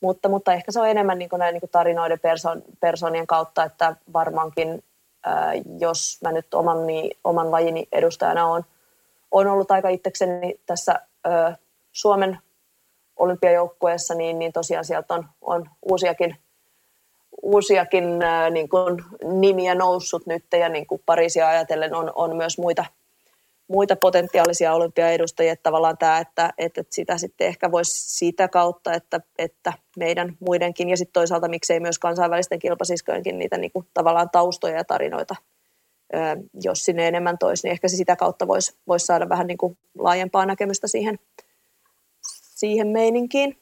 mutta, mutta ehkä se on enemmän niin näin niin tarinoiden perso- personien kautta, että varmaankin ö, jos mä nyt oman, niin, oman lajini edustajana on, on ollut aika itsekseni tässä ö, Suomen olympiajoukkueessa, niin, niin tosiaan sieltä on, on uusiakin, uusiakin ää, niin kuin nimiä noussut nyt ja niin kuin Pariisia ajatellen on, on myös muita, muita potentiaalisia olympiaedustajia. Että tavallaan tämä, että, että sitä sitten ehkä voisi sitä kautta, että, että meidän muidenkin ja sitten toisaalta miksei myös kansainvälisten kilpasiskojenkin niitä niin kuin tavallaan taustoja ja tarinoita jos sinne enemmän toisi, niin ehkä se sitä kautta voisi, voisi saada vähän niin kuin laajempaa näkemystä siihen, siihen meininkiin.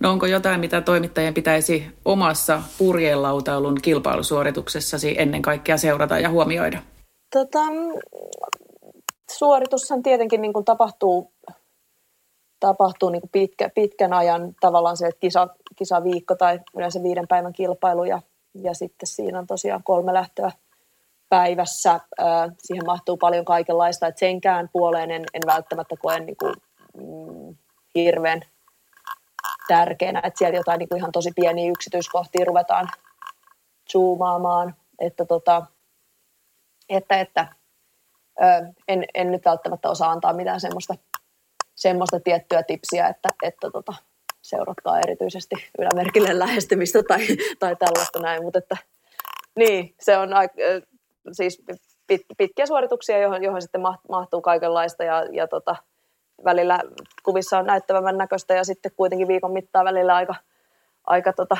No onko jotain, mitä toimittajien pitäisi omassa purjelautailun kilpailusuorituksessasi ennen kaikkea seurata ja huomioida? Tota, suoritushan tietenkin niin kuin tapahtuu, tapahtuu niin kuin pitkä, pitkän ajan tavallaan se kisa, kisaviikko tai yleensä viiden päivän kilpailu ja, ja sitten siinä on tosiaan kolme lähtöä päivässä. siihen mahtuu paljon kaikenlaista, että senkään puoleen en, en välttämättä koe niin kuin, mm, hirveän tärkeänä, että siellä jotain niin kuin ihan tosi pieniä yksityiskohtia ruvetaan zoomaamaan, että, tota, että, että ö, en, en nyt välttämättä osaa antaa mitään semmoista, semmoista tiettyä tipsiä, että, että tota, seuratkaa erityisesti ylämerkille lähestymistä tai, tai tällaista näin, mutta että niin, se on aika, siis pit, pitkiä suorituksia, johon, johon sitten mahtuu kaikenlaista ja, ja tota, välillä kuvissa on näyttävämmän näköistä ja sitten kuitenkin viikon mittaan välillä aika, aika tota,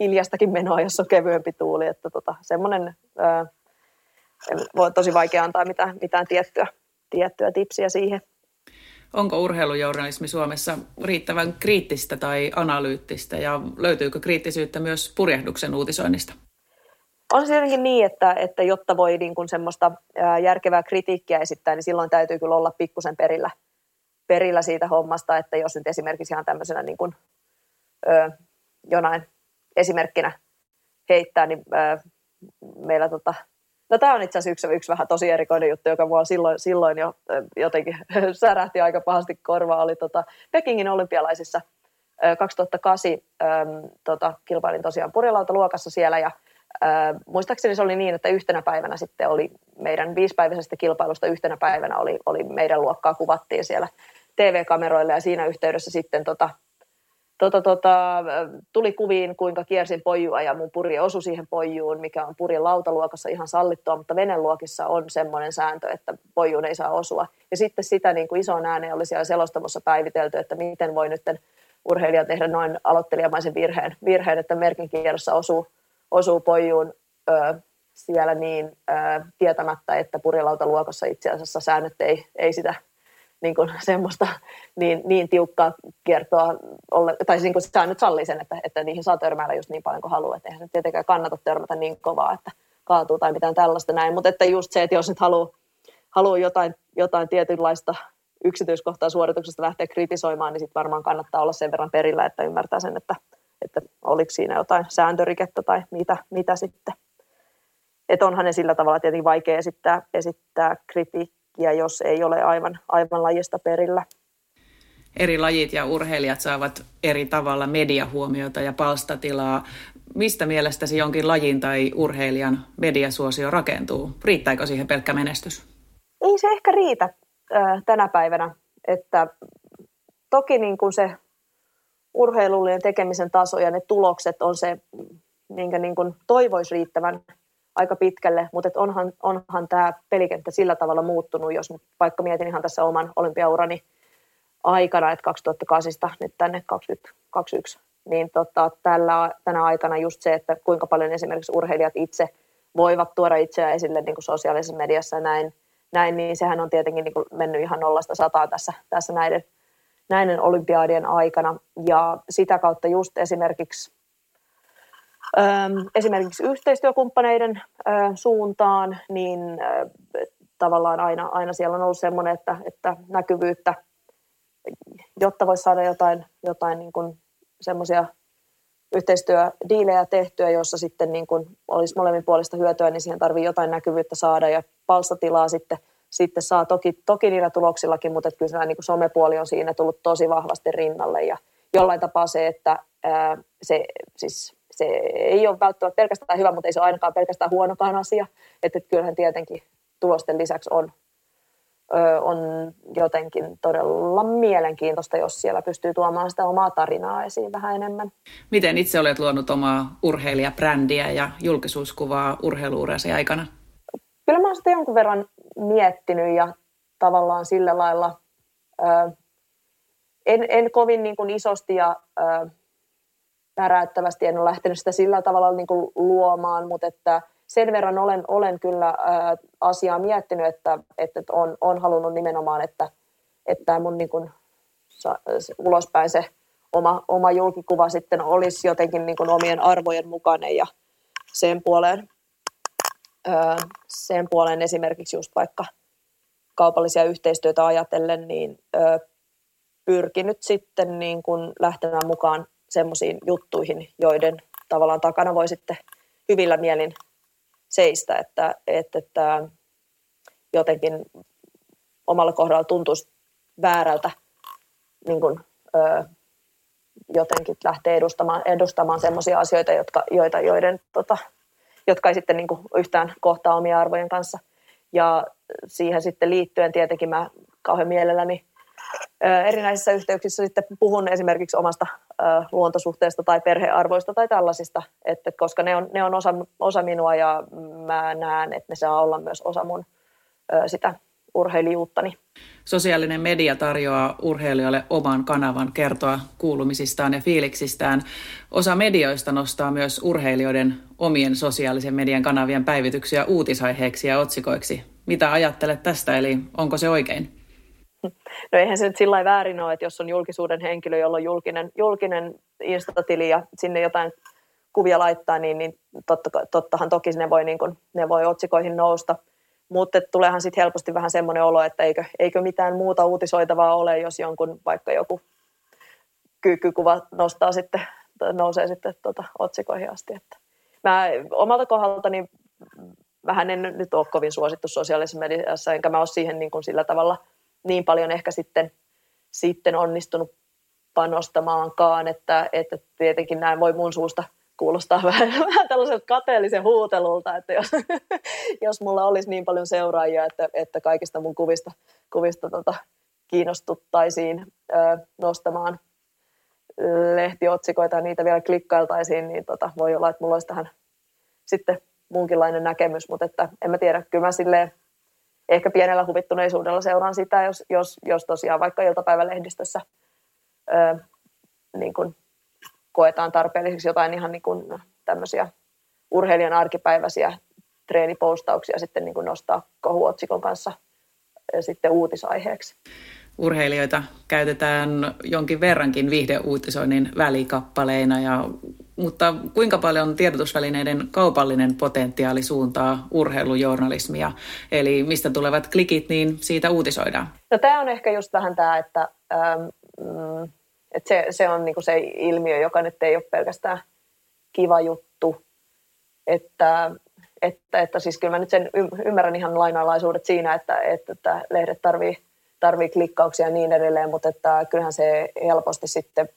hiljastakin menoa, jos on kevyempi tuuli. Että tota, semmoinen ää, voi tosi vaikea antaa mitään, mitään tiettyä, tiettyä tipsiä siihen. Onko urheilujournalismi Suomessa riittävän kriittistä tai analyyttistä ja löytyykö kriittisyyttä myös purjehduksen uutisoinnista? on se jotenkin niin, että, että jotta voi niin kuin semmoista ää, järkevää kritiikkiä esittää, niin silloin täytyy kyllä olla pikkusen perillä, perillä siitä hommasta, että jos nyt esimerkiksi ihan tämmöisenä niin kuin, ö, jonain esimerkkinä heittää, niin ö, meillä tota, No tämä on itse asiassa yksi, yksi vähän tosi erikoinen juttu, joka mua silloin, silloin jo jotenkin [LAUGHS] särähti aika pahasti korvaa, oli tota Pekingin olympialaisissa 2008 äm, tota, kilpailin tosiaan purjelautaluokassa siellä ja äh, muistaakseni se oli niin, että yhtenä päivänä sitten oli meidän viisipäiväisestä kilpailusta yhtenä päivänä oli, oli meidän luokkaa kuvattiin siellä TV-kameroilla ja siinä yhteydessä sitten tota, tota, tota, tuli kuviin, kuinka kiersin pojua ja mun puri osui siihen pojuun, mikä on purjen lautaluokassa ihan sallittua, mutta veneluokissa on semmoinen sääntö, että pojuun ei saa osua. Ja sitten sitä niin kuin isoon ääneen oli siellä selostamossa päivitelty, että miten voi nyt urheilija tehdä noin aloittelijamaisen virheen, virheen että merkin kierrossa osuu, osuu pojuun siellä niin ö, tietämättä, että purjelautaluokassa itse asiassa säännöt ei, ei sitä niin kuin semmoista niin, niin tiukkaa kiertoa, ole, tai niin kuin säännöt sallii sen, että, että niihin saa törmäillä just niin paljon kuin haluaa, että eihän se tietenkään kannata törmätä niin kovaa, että kaatuu tai mitään tällaista näin, mutta että just se, että jos nyt haluaa, haluaa jotain, jotain tietynlaista yksityiskohtaa suorituksesta lähteä kritisoimaan, niin sitten varmaan kannattaa olla sen verran perillä, että ymmärtää sen, että, että oliko siinä jotain sääntörikettä tai mitä, mitä sitten. Että onhan ne sillä tavalla tietenkin vaikea esittää, esittää kritiikkiä, jos ei ole aivan, aivan lajista perillä. Eri lajit ja urheilijat saavat eri tavalla mediahuomiota ja palstatilaa. Mistä mielestäsi jonkin lajin tai urheilijan mediasuosio rakentuu? Riittääkö siihen pelkkä menestys? Ei se ehkä riitä tänä päivänä, että toki niin kuin se urheilullinen tekemisen taso ja ne tulokset on se, minkä niin kuin toivoisi riittävän aika pitkälle, mutta et onhan, onhan tämä pelikenttä sillä tavalla muuttunut, jos vaikka mietin ihan tässä oman olympiaurani aikana, että 2008 nyt tänne 2021, niin tota, tällä, tänä aikana just se, että kuinka paljon esimerkiksi urheilijat itse voivat tuoda itseään esille niin kuin sosiaalisessa mediassa ja näin, näin, niin sehän on tietenkin niin kuin mennyt ihan nollasta sataan tässä, tässä näiden, näiden olympiadien aikana. Ja sitä kautta just esimerkiksi, esimerkiksi yhteistyökumppaneiden suuntaan, niin tavallaan aina, aina siellä on ollut semmoinen, että, että näkyvyyttä, jotta voisi saada jotain, jotain niin kuin semmoisia yhteistyödiilejä tehtyä, jossa sitten niin kuin olisi molemmin puolista hyötyä, niin siihen tarvii jotain näkyvyyttä saada ja palstatilaa sitten, sitten saa. Toki, toki niillä tuloksillakin, mutta kyllä niin kuin somepuoli on siinä tullut tosi vahvasti rinnalle ja jollain tapaa se, että ää, se, siis, se ei ole välttämättä pelkästään hyvä, mutta ei se ole ainakaan pelkästään huonokaan asia, että, että kyllähän tietenkin tulosten lisäksi on, on jotenkin todella mielenkiintoista, jos siellä pystyy tuomaan sitä omaa tarinaa esiin vähän enemmän. Miten itse olet luonut omaa urheilijabrändiä ja julkisuuskuvaa urheiluurasi aikana? Kyllä mä oon sitä jonkun verran miettinyt ja tavallaan sillä lailla ö, en, en kovin niin kuin isosti ja ö, päräyttävästi en ole lähtenyt sitä sillä tavalla niin kuin luomaan, mutta että – sen verran olen, olen kyllä ää, asiaa miettinyt, että, että on, on halunnut nimenomaan, että, että mun niin kuin, sa, ulospäin se oma, oma julkikuva sitten olisi jotenkin niin kuin omien arvojen mukainen ja sen puoleen, ää, sen puoleen esimerkiksi just vaikka kaupallisia yhteistyötä ajatellen, niin ää, pyrkinyt sitten niin kuin lähtemään mukaan semmoisiin juttuihin, joiden tavallaan takana voi sitten hyvillä mielin seistä, että, että, että jotenkin omalla kohdalla tuntuisi väärältä niin kuin, ö, jotenkin lähteä edustamaan, edustamaan sellaisia asioita, jotka, joita, joiden, tota, jotka ei sitten niin kuin yhtään kohtaa omia arvojen kanssa. Ja siihen sitten liittyen tietenkin mä kauhean mielelläni erinäisissä yhteyksissä sitten puhun esimerkiksi omasta luontosuhteesta tai perhearvoista tai tällaisista, että koska ne on, ne on osa, osa minua ja mä näen, että ne saa olla myös osa mun sitä urheilijuuttani. Sosiaalinen media tarjoaa urheilijoille oman kanavan kertoa kuulumisistaan ja fiiliksistään. Osa medioista nostaa myös urheilijoiden omien sosiaalisen median kanavien päivityksiä uutisaiheeksi ja otsikoiksi. Mitä ajattelet tästä, eli onko se oikein? No eihän se nyt sillä väärin ole, että jos on julkisuuden henkilö, jolla on julkinen, julkinen instatili ja sinne jotain kuvia laittaa, niin, niin totta, tottahan toki ne voi, niin kuin, ne voi otsikoihin nousta. Mutta tuleehan sitten helposti vähän semmoinen olo, että eikö, eikö mitään muuta uutisoitavaa ole, jos jonkun vaikka joku kyykkykuva nostaa sitten, nousee sitten tota, otsikoihin asti. Että mä omalta kohdaltani vähän en nyt ole kovin suosittu sosiaalisessa mediassa, enkä mä ole siihen niin kuin sillä tavalla niin paljon ehkä sitten, sitten onnistunut panostamaankaan, että, että tietenkin näin voi mun suusta kuulostaa [LAUGHS] vähän, vähän tällaiselta kateellisen huutelulta, että jos, [LAUGHS] jos mulla olisi niin paljon seuraajia, että, että kaikista mun kuvista, kuvista tota, kiinnostuttaisiin ö, nostamaan lehtiotsikoita ja niitä vielä klikkailtaisiin, niin tota, voi olla, että mulla olisi tähän sitten muunkinlainen näkemys, mutta että en mä tiedä, kyllä mä silleen ehkä pienellä huvittuneisuudella seuraan sitä, jos, jos, jos tosiaan vaikka iltapäivälehdistössä ö, niin kun koetaan tarpeelliseksi jotain ihan niin kun tämmöisiä urheilijan arkipäiväisiä treenipostauksia sitten niin kun nostaa kohuotsikon kanssa sitten uutisaiheeksi. Urheilijoita käytetään jonkin verrankin viihdeuutisoinnin välikappaleina, ja, mutta kuinka paljon tiedotusvälineiden kaupallinen potentiaali suuntaa urheilujournalismia, eli mistä tulevat klikit, niin siitä uutisoidaan? No tämä on ehkä just vähän tämä, että, ähm, että se, se on niinku se ilmiö, joka nyt ei ole pelkästään kiva juttu, että että, että siis kyllä mä nyt sen ymmärrän ihan lainalaisuudet siinä, että, että, että lehdet tarvii tarvii klikkauksia ja niin edelleen, mutta että kyllähän se helposti sitten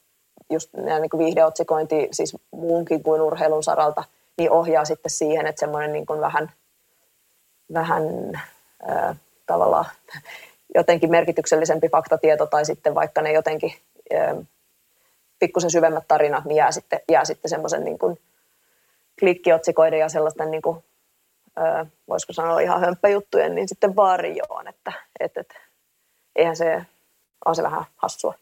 just niin kuin viihdeotsikointi, siis muunkin kuin urheilun saralta, niin ohjaa sitten siihen, että semmoinen niin kuin vähän, vähän äh, tavallaan jotenkin merkityksellisempi faktatieto tai sitten vaikka ne jotenkin äh, pikkusen syvemmät tarinat, niin jää sitten, jää sitten semmoisen niin kuin klikkiotsikoiden ja sellaisten niin kuin, äh, voisiko sanoa ihan hömppäjuttujen, niin sitten varjoon, että, että, että eihän se, on se vähän hassua.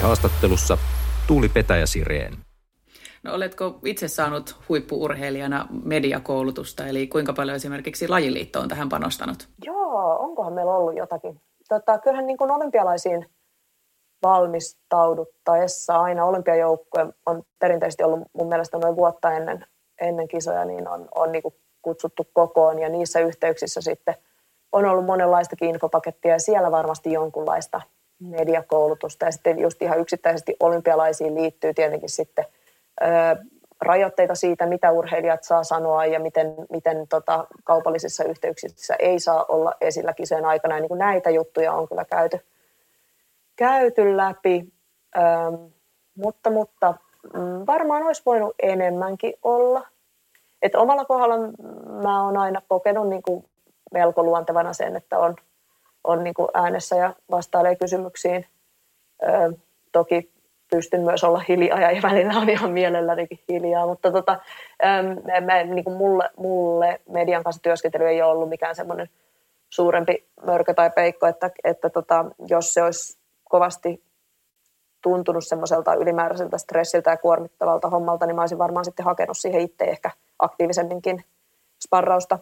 Haastattelussa Tuuli Petäjä Sireen. No oletko itse saanut huippuurheilijana mediakoulutusta, eli kuinka paljon esimerkiksi lajiliitto on tähän panostanut? Joo, onkohan meillä ollut jotakin. Tota, kyllähän niin kuin olympialaisiin valmistauduttaessa aina olympiajoukkue on perinteisesti ollut mun mielestä noin vuotta ennen, ennen kisoja, niin on, on niin kutsuttu kokoon ja niissä yhteyksissä sitten on ollut monenlaistakin infopakettia ja siellä varmasti jonkunlaista mediakoulutusta ja sitten just ihan yksittäisesti olympialaisiin liittyy tietenkin sitten ö, rajoitteita siitä, mitä urheilijat saa sanoa ja miten, miten tota, kaupallisissa yhteyksissä ei saa olla esillä kisojen aikana. Ja niin kuin näitä juttuja on kyllä käyty, käyty läpi, ähm, mutta, mutta mm, varmaan olisi voinut enemmänkin olla. Et omalla kohdalla mä oon aina kokenut niin kuin melko luontevana sen, että on, on niin kuin äänessä ja vastailee kysymyksiin. Ö, toki pystyn myös olla hiljaa ja välillä on ihan mielellänikin hiljaa, mutta tota, ö, mä, niin kuin mulle, mulle median kanssa työskentely ei ole ollut mikään semmoinen suurempi mörkö tai peikko, että, että tota, jos se olisi kovasti tuntunut semmoiselta ylimääräiseltä stressiltä ja kuormittavalta hommalta, niin mä olisin varmaan sitten hakenut siihen itse ehkä aktiivisemminkin sparrausta.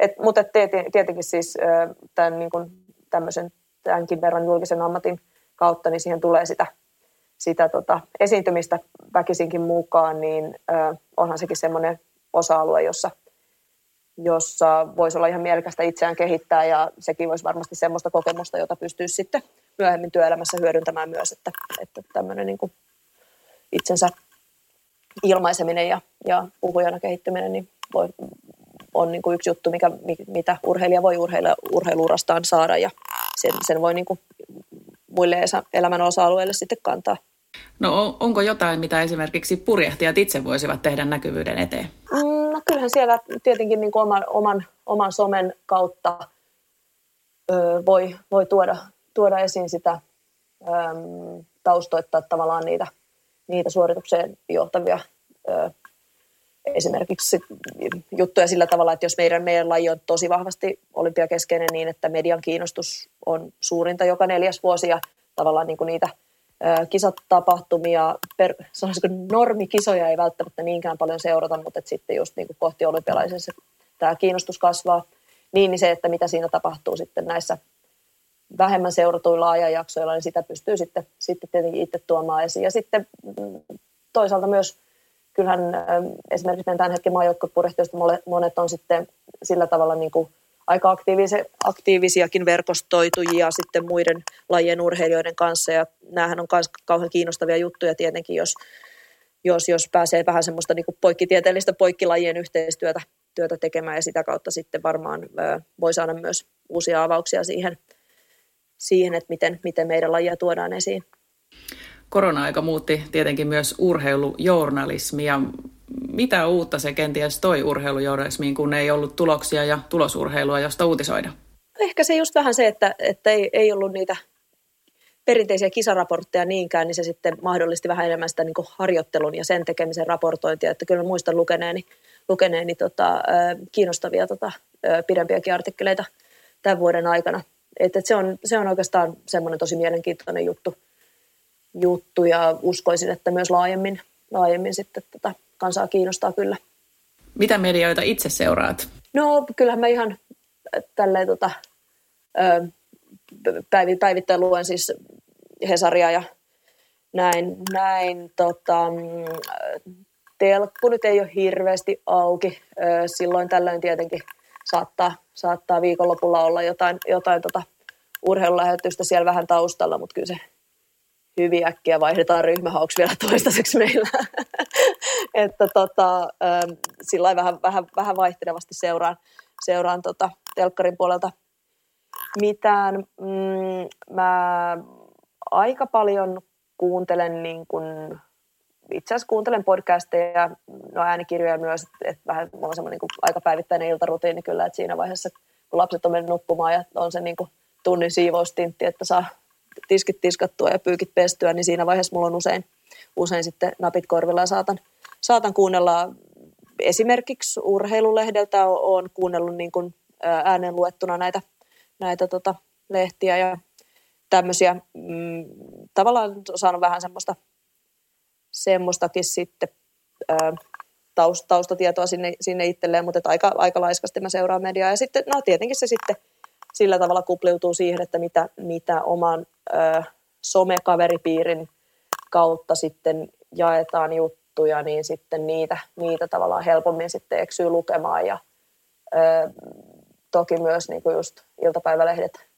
Et, mutta et tietenkin siis tämän, niin kuin tämmöisen, tämänkin verran julkisen ammatin kautta, niin siihen tulee sitä, sitä tota, esiintymistä väkisinkin mukaan, niin onhan sekin semmoinen osa-alue, jossa – jossa voisi olla ihan mielekästä itseään kehittää ja sekin olisi varmasti semmoista kokemusta, jota pystyisi sitten myöhemmin työelämässä hyödyntämään myös, että, että tämmöinen niin kuin itsensä ilmaiseminen ja, ja puhujana kehittyminen niin voi, on niin kuin yksi juttu, mikä, mitä urheilija voi urheilla, urheiluurastaan saada ja sen, sen voi niin kuin muille elämän osa-alueille sitten kantaa. No onko jotain, mitä esimerkiksi purjehtijat itse voisivat tehdä näkyvyyden eteen? Mm, no kyllähän siellä tietenkin niin kuin oman, oman, oman somen kautta ö, voi, voi tuoda, tuoda esiin sitä, ö, taustoittaa tavallaan niitä, niitä suoritukseen johtavia ö, esimerkiksi juttuja sillä tavalla, että jos meidän, meidän laji on tosi vahvasti olympiakeskeinen niin, että median kiinnostus on suurinta joka neljäs vuosi ja tavallaan niin kuin niitä, kisatapahtumia, per, normikisoja ei välttämättä niinkään paljon seurata, mutta että sitten just niin kuin kohti olympialaisessa tämä kiinnostus kasvaa, niin, niin se, että mitä siinä tapahtuu sitten näissä vähemmän seuratuilla ajanjaksoilla, niin sitä pystyy sitten, sitten tietenkin itse tuomaan esiin. Ja sitten mm, toisaalta myös kyllähän esimerkiksi meidän tämän hetken maajoukkuepurehtijoista monet on sitten sillä tavalla niin kuin aika aktiivisia, aktiivisiakin verkostoitujia sitten muiden lajien urheilijoiden kanssa ja näähän on myös kauhean kiinnostavia juttuja tietenkin, jos, jos, jos pääsee vähän semmoista niin kuin poikkitieteellistä poikkilajien yhteistyötä työtä tekemään ja sitä kautta sitten varmaan voi saada myös uusia avauksia siihen, siihen että miten, miten meidän lajia tuodaan esiin. Korona-aika muutti tietenkin myös urheilujournalismia. Mitä uutta se kenties toi urheilujournalismiin, kun ei ollut tuloksia ja tulosurheilua, josta uutisoida? Ehkä se just vähän se, että, että ei, ei ollut niitä perinteisiä kisaraportteja niinkään, niin se sitten mahdollisti vähän enemmän sitä niin harjoittelun ja sen tekemisen raportointia. Että kyllä muistan lukeneeni, lukeneeni tota, kiinnostavia tota, pidempiäkin artikkeleita tämän vuoden aikana. Että se, on, se on oikeastaan semmoinen tosi mielenkiintoinen juttu, juttu ja uskoisin, että myös laajemmin, laajemmin sitten tätä kansaa kiinnostaa kyllä. Mitä medioita itse seuraat? No kyllähän mä ihan tälleen tota, päivittäin luen siis Hesaria ja näin, näin tota, telkku nyt ei ole hirveästi auki. Silloin tällöin tietenkin saattaa, saattaa viikonlopulla olla jotain, jotain tota urheilulähetystä siellä vähän taustalla, mutta kyllä se hyvin äkkiä vaihdetaan ryhmähauksi vielä toistaiseksi meillä. [LAUGHS] että tota, sillä vähän, vähän, vähän vaihtelevasti seuraan, seuraan tota telkkarin puolelta mitään. Mm, mä aika paljon kuuntelen niin kun, itse asiassa kuuntelen podcasteja, no äänikirjoja myös, että et vähän mulla on semmoinen niin aika päivittäinen iltarutiini kyllä, että siinä vaiheessa, kun lapset on mennyt nukkumaan ja on se niin kuin tunnin siivoustintti, että saa tiskit tiskattua ja pyykit pestyä, niin siinä vaiheessa mulla on usein, usein sitten napit korvilla ja saatan, saatan kuunnella esimerkiksi urheilulehdeltä olen kuunnellut niin kuin äänen luettuna näitä, näitä tota, lehtiä ja tämmöisiä. Mm, tavallaan saanut vähän semmoista, semmoistakin sitten ää, taust, taustatietoa sinne, sinne itselleen, mutta aika, aika laiskasti mä seuraan mediaa. Ja sitten, no tietenkin se sitten sillä tavalla kupliutuu siihen, että mitä, mitä oman ö, somekaveripiirin kautta sitten jaetaan juttuja, niin sitten niitä, niitä tavallaan helpommin sitten eksyy lukemaan. Ja ö, toki myös niin kuin just iltapäivälehdet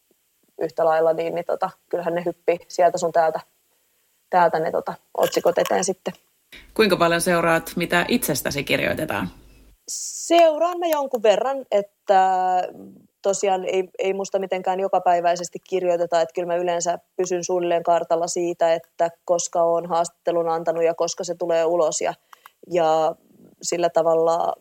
yhtä lailla, niin, niin tota, kyllähän ne hyppii sieltä sun täältä, täältä ne tota, otsikot eteen sitten. Kuinka paljon seuraat, mitä itsestäsi kirjoitetaan? Seuraan mä jonkun verran, että tosiaan ei, ei musta mitenkään jokapäiväisesti kirjoiteta, että kyllä mä yleensä pysyn suunnilleen kartalla siitä, että koska on haastattelun antanut ja koska se tulee ulos ja, ja sillä tavalla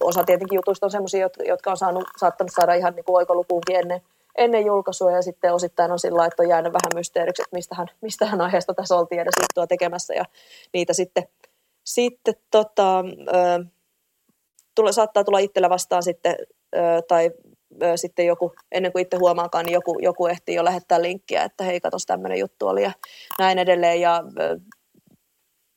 osa tietenkin jutuista on sellaisia, jotka on saanut, saattanut saada ihan niin oikolukuunkin ennen, ennen julkaisua ja sitten osittain on sillä että on jäänyt vähän mysteeriksi, että mistähän, mistähän aiheesta tässä oltiin edes juttua tekemässä ja niitä sitten, sitten tota, ö, tule, saattaa tulla itsellä vastaan sitten ö, tai ö, sitten joku, ennen kuin itse huomaakaan, niin joku, joku ehtii jo lähettää linkkiä, että hei katos tämmöinen juttu oli ja näin edelleen. Ja ö,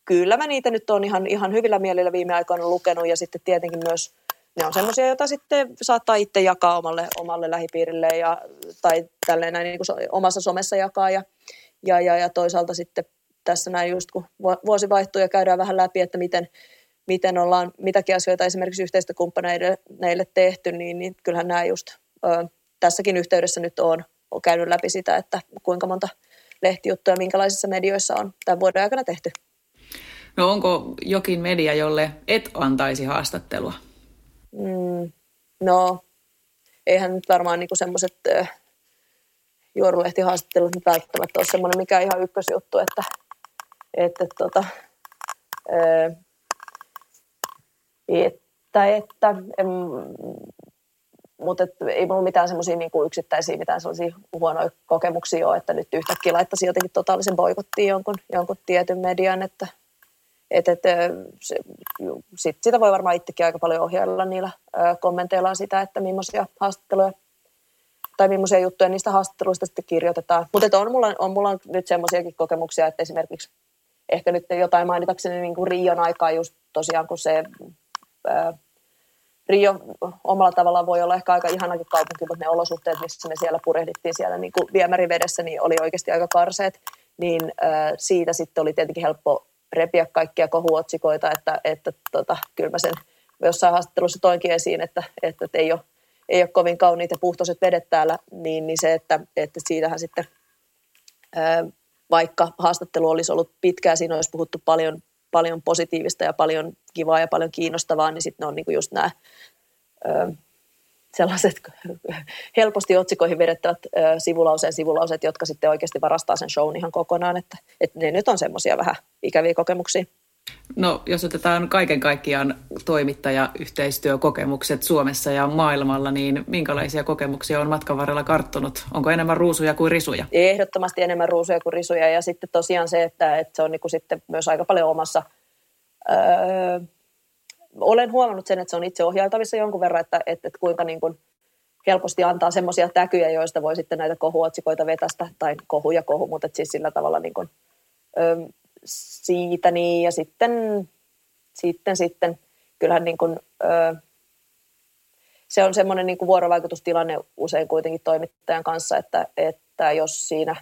kyllä mä niitä nyt on ihan, ihan hyvillä mielillä viime aikoina lukenut ja sitten tietenkin myös ne on semmoisia, joita sitten saattaa itse jakaa omalle, omalle lähipiirille ja, tai tälleen näin niin kuin omassa somessa jakaa ja, ja, ja, ja toisaalta sitten tässä näin just kun vuosi vaihtuu ja käydään vähän läpi, että miten, miten ollaan mitäkin asioita esimerkiksi yhteistyökumppaneille tehty, niin, niin kyllähän nämä just ö, tässäkin yhteydessä nyt on, on käynyt läpi sitä, että kuinka monta lehtijuttuja minkälaisissa medioissa on tämän vuoden aikana tehty. No onko jokin media, jolle et antaisi haastattelua? Mm, no, eihän nyt varmaan niinku semmoiset juorulehtihaastattelut nyt välttämättä ole semmoinen mikä ihan ykkösjuttu, että, että, tota, äh, että, että em, mutta et, ei mulla mitään semmoisia niinku yksittäisiä, mitään sellaisia huonoja kokemuksia ole, että nyt yhtäkkiä laittaisi jotenkin totaalisen boikottiin jonkun, jonkun tietyn median, että et, et, se, sit, sitä voi varmaan itsekin aika paljon ohjailla niillä ö, kommenteillaan sitä, että millaisia haastatteluja tai millaisia juttuja niistä haastatteluista sitten kirjoitetaan. Mutta on mulla, on mulla nyt semmoisiakin kokemuksia, että esimerkiksi ehkä nyt jotain mainitakseni niin kuin Rion aikaa just tosiaan, kun se Rio omalla tavallaan voi olla ehkä aika ihanakin kaupunki, mutta ne olosuhteet, missä me siellä purehdittiin siellä niin kuin viemärivedessä, niin oli oikeasti aika karseet. Niin siitä sitten oli tietenkin helppo repiä kaikkia kohuotsikoita, että, että tota, kyllä mä sen jossain haastattelussa toinkin esiin, että, että, ei, ole, ei ole kovin kauniit ja puhtoiset vedet täällä, niin, niin se, että, että siitähän sitten vaikka haastattelu olisi ollut pitkää, siinä olisi puhuttu paljon, paljon positiivista ja paljon kivaa ja paljon kiinnostavaa, niin sitten ne on niin kuin just nämä ö, sellaiset [LAUGHS] helposti otsikoihin vedettävät ö, sivulauseen sivulauseet, jotka sitten oikeasti varastaa sen shown ihan kokonaan, että, että ne nyt on semmoisia vähän ikäviä kokemuksia. No jos otetaan kaiken kaikkiaan toimittajayhteistyökokemukset Suomessa ja maailmalla, niin minkälaisia kokemuksia on matkan varrella karttunut? Onko enemmän ruusuja kuin risuja? Ehdottomasti enemmän ruusuja kuin risuja ja sitten tosiaan se, että, että se on niin kuin sitten myös aika paljon omassa... Öö, olen huomannut sen, että se on itse ohjailtavissa jonkun verran, että, että, että kuinka niin kuin helposti antaa semmoisia täkyjä, joista voi sitten näitä kohuotsikoita vetästä, tai kohu ja kohu, mutta siis sillä tavalla niin kuin, öö, siitä niin, ja sitten, sitten, sitten. Kyllähän niin kuin, ö, se on semmoinen niin kuin vuorovaikutustilanne usein kuitenkin toimittajan kanssa, että, että jos siinä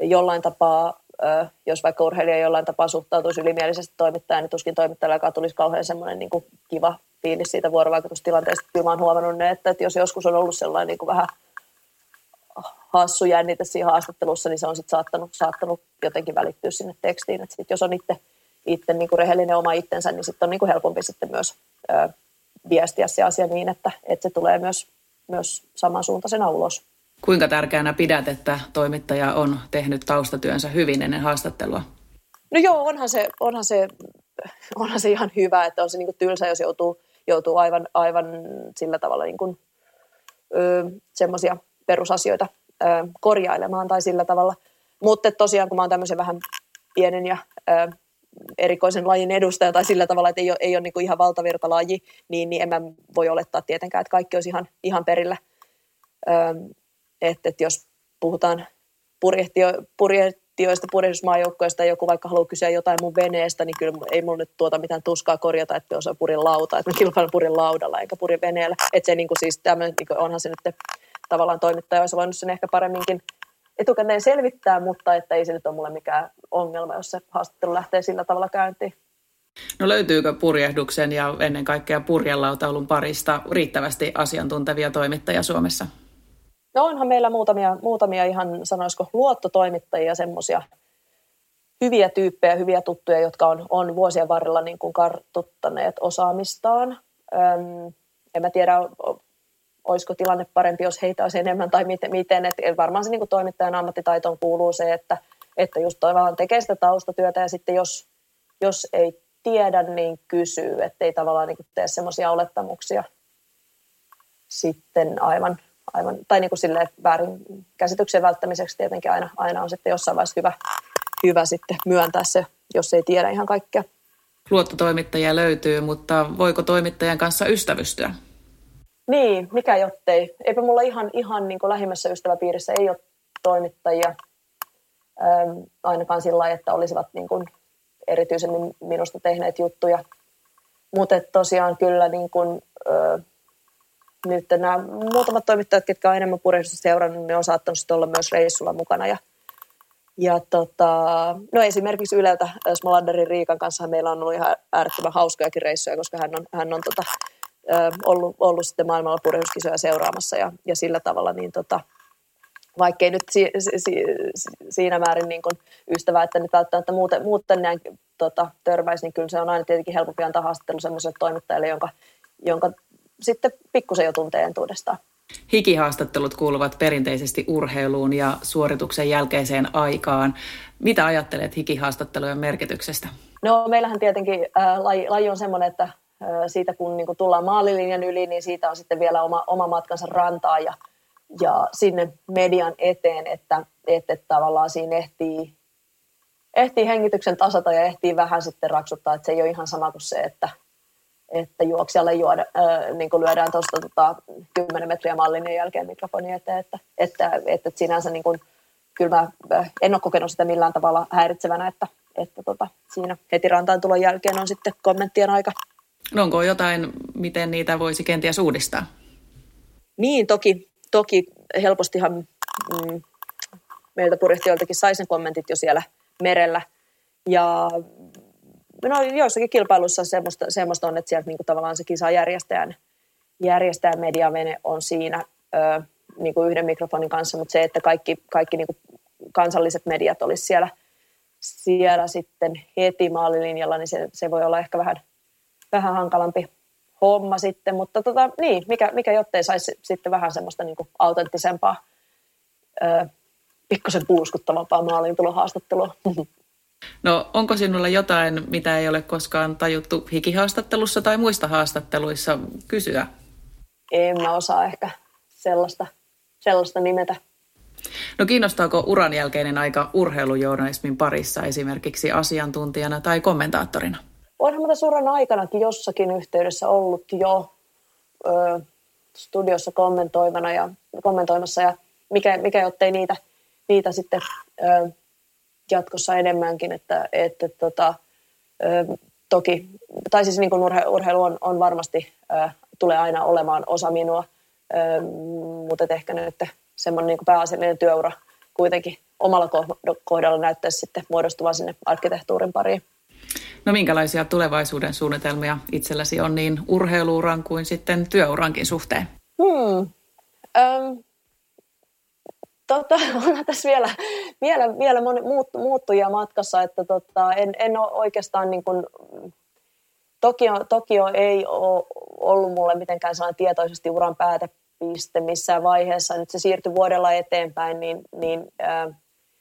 jollain tapaa, jos vaikka urheilija jollain tapaa suhtautuisi ylimielisesti toimittajaan, niin tuskin toimittajallakaan tulisi kauhean semmoinen niin kuin kiva fiilis siitä vuorovaikutustilanteesta. Kyllä mä oon huomannut ne, että, että jos joskus on ollut sellainen niin kuin vähän – hassu jännite siinä haastattelussa, niin se on sitten saattanut, saattanut jotenkin välittyä sinne tekstiin. Et sit jos on itse, itse niin kuin rehellinen oma itsensä, niin sitten on niin kuin helpompi sitten myös ö, viestiä se asia niin, että, että se tulee myös, myös samansuuntaisena ulos. Kuinka tärkeänä pidät, että toimittaja on tehnyt taustatyönsä hyvin ennen haastattelua? No joo, onhan se, onhan se, onhan se ihan hyvä, että on se niin tylsä, jos joutuu, joutuu aivan, aivan sillä tavalla niin semmoisia perusasioita ö, korjailemaan tai sillä tavalla. Mutta tosiaan, kun mä oon tämmöisen vähän pienen ja ö, erikoisen lajin edustaja tai sillä tavalla, että ei ole, ei ole niin ihan valtavirtalaji, niin, niin en mä voi olettaa tietenkään, että kaikki olisi ihan, ihan perillä. Että et jos puhutaan purjehtio, purjehtijoista, purjehdusmaajoukkoista joku vaikka haluaa kysyä jotain mun veneestä, niin kyllä ei mulla nyt tuota mitään tuskaa korjata, että osaa purin lauta, että mä kilpailen purin laudalla eikä purin veneellä. Että se niin kuin siis tämmöinen, niin kuin onhan se nyt tavallaan toimittaja olisi voinut sen ehkä paremminkin etukäteen selvittää, mutta että ei se nyt ole mulle mikään ongelma, jos se haastattelu lähtee sillä tavalla käyntiin. No löytyykö purjehduksen ja ennen kaikkea purjelautaulun parista riittävästi asiantuntevia toimittajia Suomessa? No onhan meillä muutamia, muutamia ihan sanoisiko luottotoimittajia, semmoisia hyviä tyyppejä, hyviä tuttuja, jotka on, on vuosien varrella niin kuin kartuttaneet osaamistaan. Öm, en mä tiedä, olisiko tilanne parempi, jos heitä olisi enemmän tai miten. miten. Et varmaan se niin kuin toimittajan ammattitaitoon kuuluu se, että, että just vaan tekee sitä taustatyötä ja sitten jos, jos ei tiedä, niin kysyy, ettei tavallaan niin tee semmoisia olettamuksia sitten aivan, aivan tai niin kuin silleen väärin käsityksen välttämiseksi tietenkin aina, aina on sitten jossain vaiheessa hyvä, hyvä sitten myöntää se, jos ei tiedä ihan kaikkea. Luottotoimittajia löytyy, mutta voiko toimittajan kanssa ystävystyä? Niin, mikä jottei. Eipä mulla ihan, ihan niin lähimmässä ystäväpiirissä ei ole toimittajia ähm, ainakaan sillä lailla, että olisivat niin kuin erityisemmin minusta tehneet juttuja. Mutta tosiaan kyllä niin kuin, ö, nyt nämä muutamat toimittajat, ketkä on enemmän purjehdusta seurannut, ne on saattanut sitten olla myös reissulla mukana. Ja, ja tota, no esimerkiksi Yleltä Smolanderin Riikan kanssa meillä on ollut ihan äärettömän hauskojakin reissuja, koska hän on, hän on tota, ollut, ollut sitten maailmalla purjehduskisoja seuraamassa ja, ja sillä tavalla, niin tota, vaikkei nyt si, si, siinä määrin niin kuin ystävä, että nyt välttämättä muuten, muuten näin tota, törmäisi, niin kyllä se on aina tietenkin helpompi antaa haastattelu sellaiselle toimittajalle, jonka, jonka sitten pikkusen jo tuntee entuudestaan. Hikihaastattelut kuuluvat perinteisesti urheiluun ja suorituksen jälkeiseen aikaan. Mitä ajattelet hikihaastattelujen merkityksestä? No meillähän tietenkin äh, laji, laji on semmoinen, että siitä kun niin kuin tullaan maalilinjan yli, niin siitä on sitten vielä oma, oma matkansa rantaa ja, ja sinne median eteen, että, että tavallaan siinä ehtii, ehtii hengityksen tasata ja ehtii vähän sitten raksuttaa, että se ei ole ihan sama kuin se, että, että juoksijalle juoda, äh, niin kuin lyödään tuosta tota, 10 metriä mallin jälkeen mikrofoni eteen, että, että, että, että sinänsä niin kuin, kyllä mä en ole kokenut sitä millään tavalla häiritsevänä, että, että tota, siinä heti rantaan tulon jälkeen on sitten kommenttien aika. No onko jotain, miten niitä voisi kenties uudistaa? Niin, toki, toki helpostihan mm, meiltä purjehtijoiltakin sai sen kommentit jo siellä merellä. Ja no, joissakin kilpailuissa semmoista, semmoista on, että sieltä niin kuin tavallaan se kisa järjestäjän, järjestäjän mediavene on siinä ö, niin kuin yhden mikrofonin kanssa, mutta se, että kaikki, kaikki niin kuin kansalliset mediat olisi siellä, siellä sitten heti maalilinjalla, niin se, se voi olla ehkä vähän, vähän hankalampi homma sitten, mutta tota, niin, mikä, mikä jottei saisi sitten vähän semmoista niin kuin autenttisempaa, ö, pikkusen puuskuttavampaa maalintulohaastattelua. No onko sinulla jotain, mitä ei ole koskaan tajuttu hikihaastattelussa tai muista haastatteluissa kysyä? En mä osaa ehkä sellaista, sellaista nimetä. No kiinnostaako uran jälkeinen aika urheilujournalismin parissa esimerkiksi asiantuntijana tai kommentaattorina? Onhan mä tässä uran aikanakin jossakin yhteydessä ollut jo ö, studiossa kommentoivana ja kommentoimassa ja mikä, mikä jottei niitä, niitä sitten ö, jatkossa enemmänkin, että, että tota, ö, toki, tai siis niin kuin urhe, urheilu on, on varmasti, ö, tulee aina olemaan osa minua, ö, mutta ehkä nyt semmoinen niin pääasiallinen työura kuitenkin omalla kohdalla näyttäisi sitten muodostuvan sinne arkkitehtuurin pariin. No minkälaisia tulevaisuuden suunnitelmia itselläsi on niin urheiluuran kuin sitten työurankin suhteen? Hmm. Öm, tota, [LAUGHS] on tässä vielä, vielä, vielä muut, muuttujia matkassa, että tota, en, en ole oikeastaan niin kuin, Tokio, Tokio ei ole ollut mulle mitenkään sellainen tietoisesti uran päätepiste missään vaiheessa. Nyt se siirtyi vuodella eteenpäin, niin, niin ää,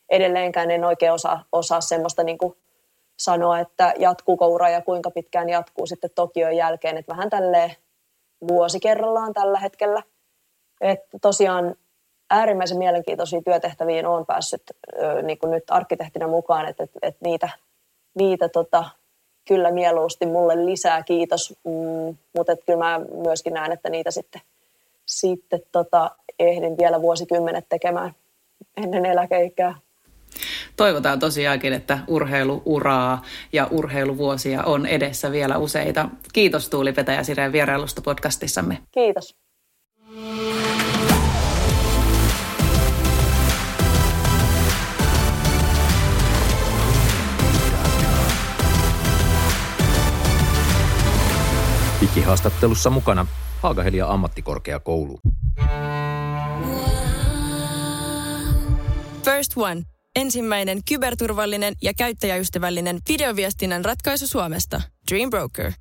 edelleenkään en oikein osaa, osaa semmoista niin kuin sanoa, että jatkuuko ura ja kuinka pitkään jatkuu sitten Tokion jälkeen. Että vähän tälleen vuosi kerrallaan tällä hetkellä. Että tosiaan äärimmäisen mielenkiintoisia työtehtäviin olen päässyt niin kuin nyt arkkitehtinä mukaan, että, että, että niitä, niitä tota, kyllä mieluusti mulle lisää, kiitos. Mm, mutta että kyllä mä myöskin näen, että niitä sitten, sitten tota, ehdin vielä vuosikymmenet tekemään ennen eläkeikää. Toivotaan tosiaankin, että urheiluuraa ja urheiluvuosia on edessä vielä useita. Kiitos Tuuli Petäjä Sireen vierailusta podcastissamme. Kiitos. Digihaastattelussa mukana Haagahelia ammattikorkeakoulu. First One. Ensimmäinen kyberturvallinen ja käyttäjäystävällinen videoviestinnän ratkaisu Suomesta. Dream Broker.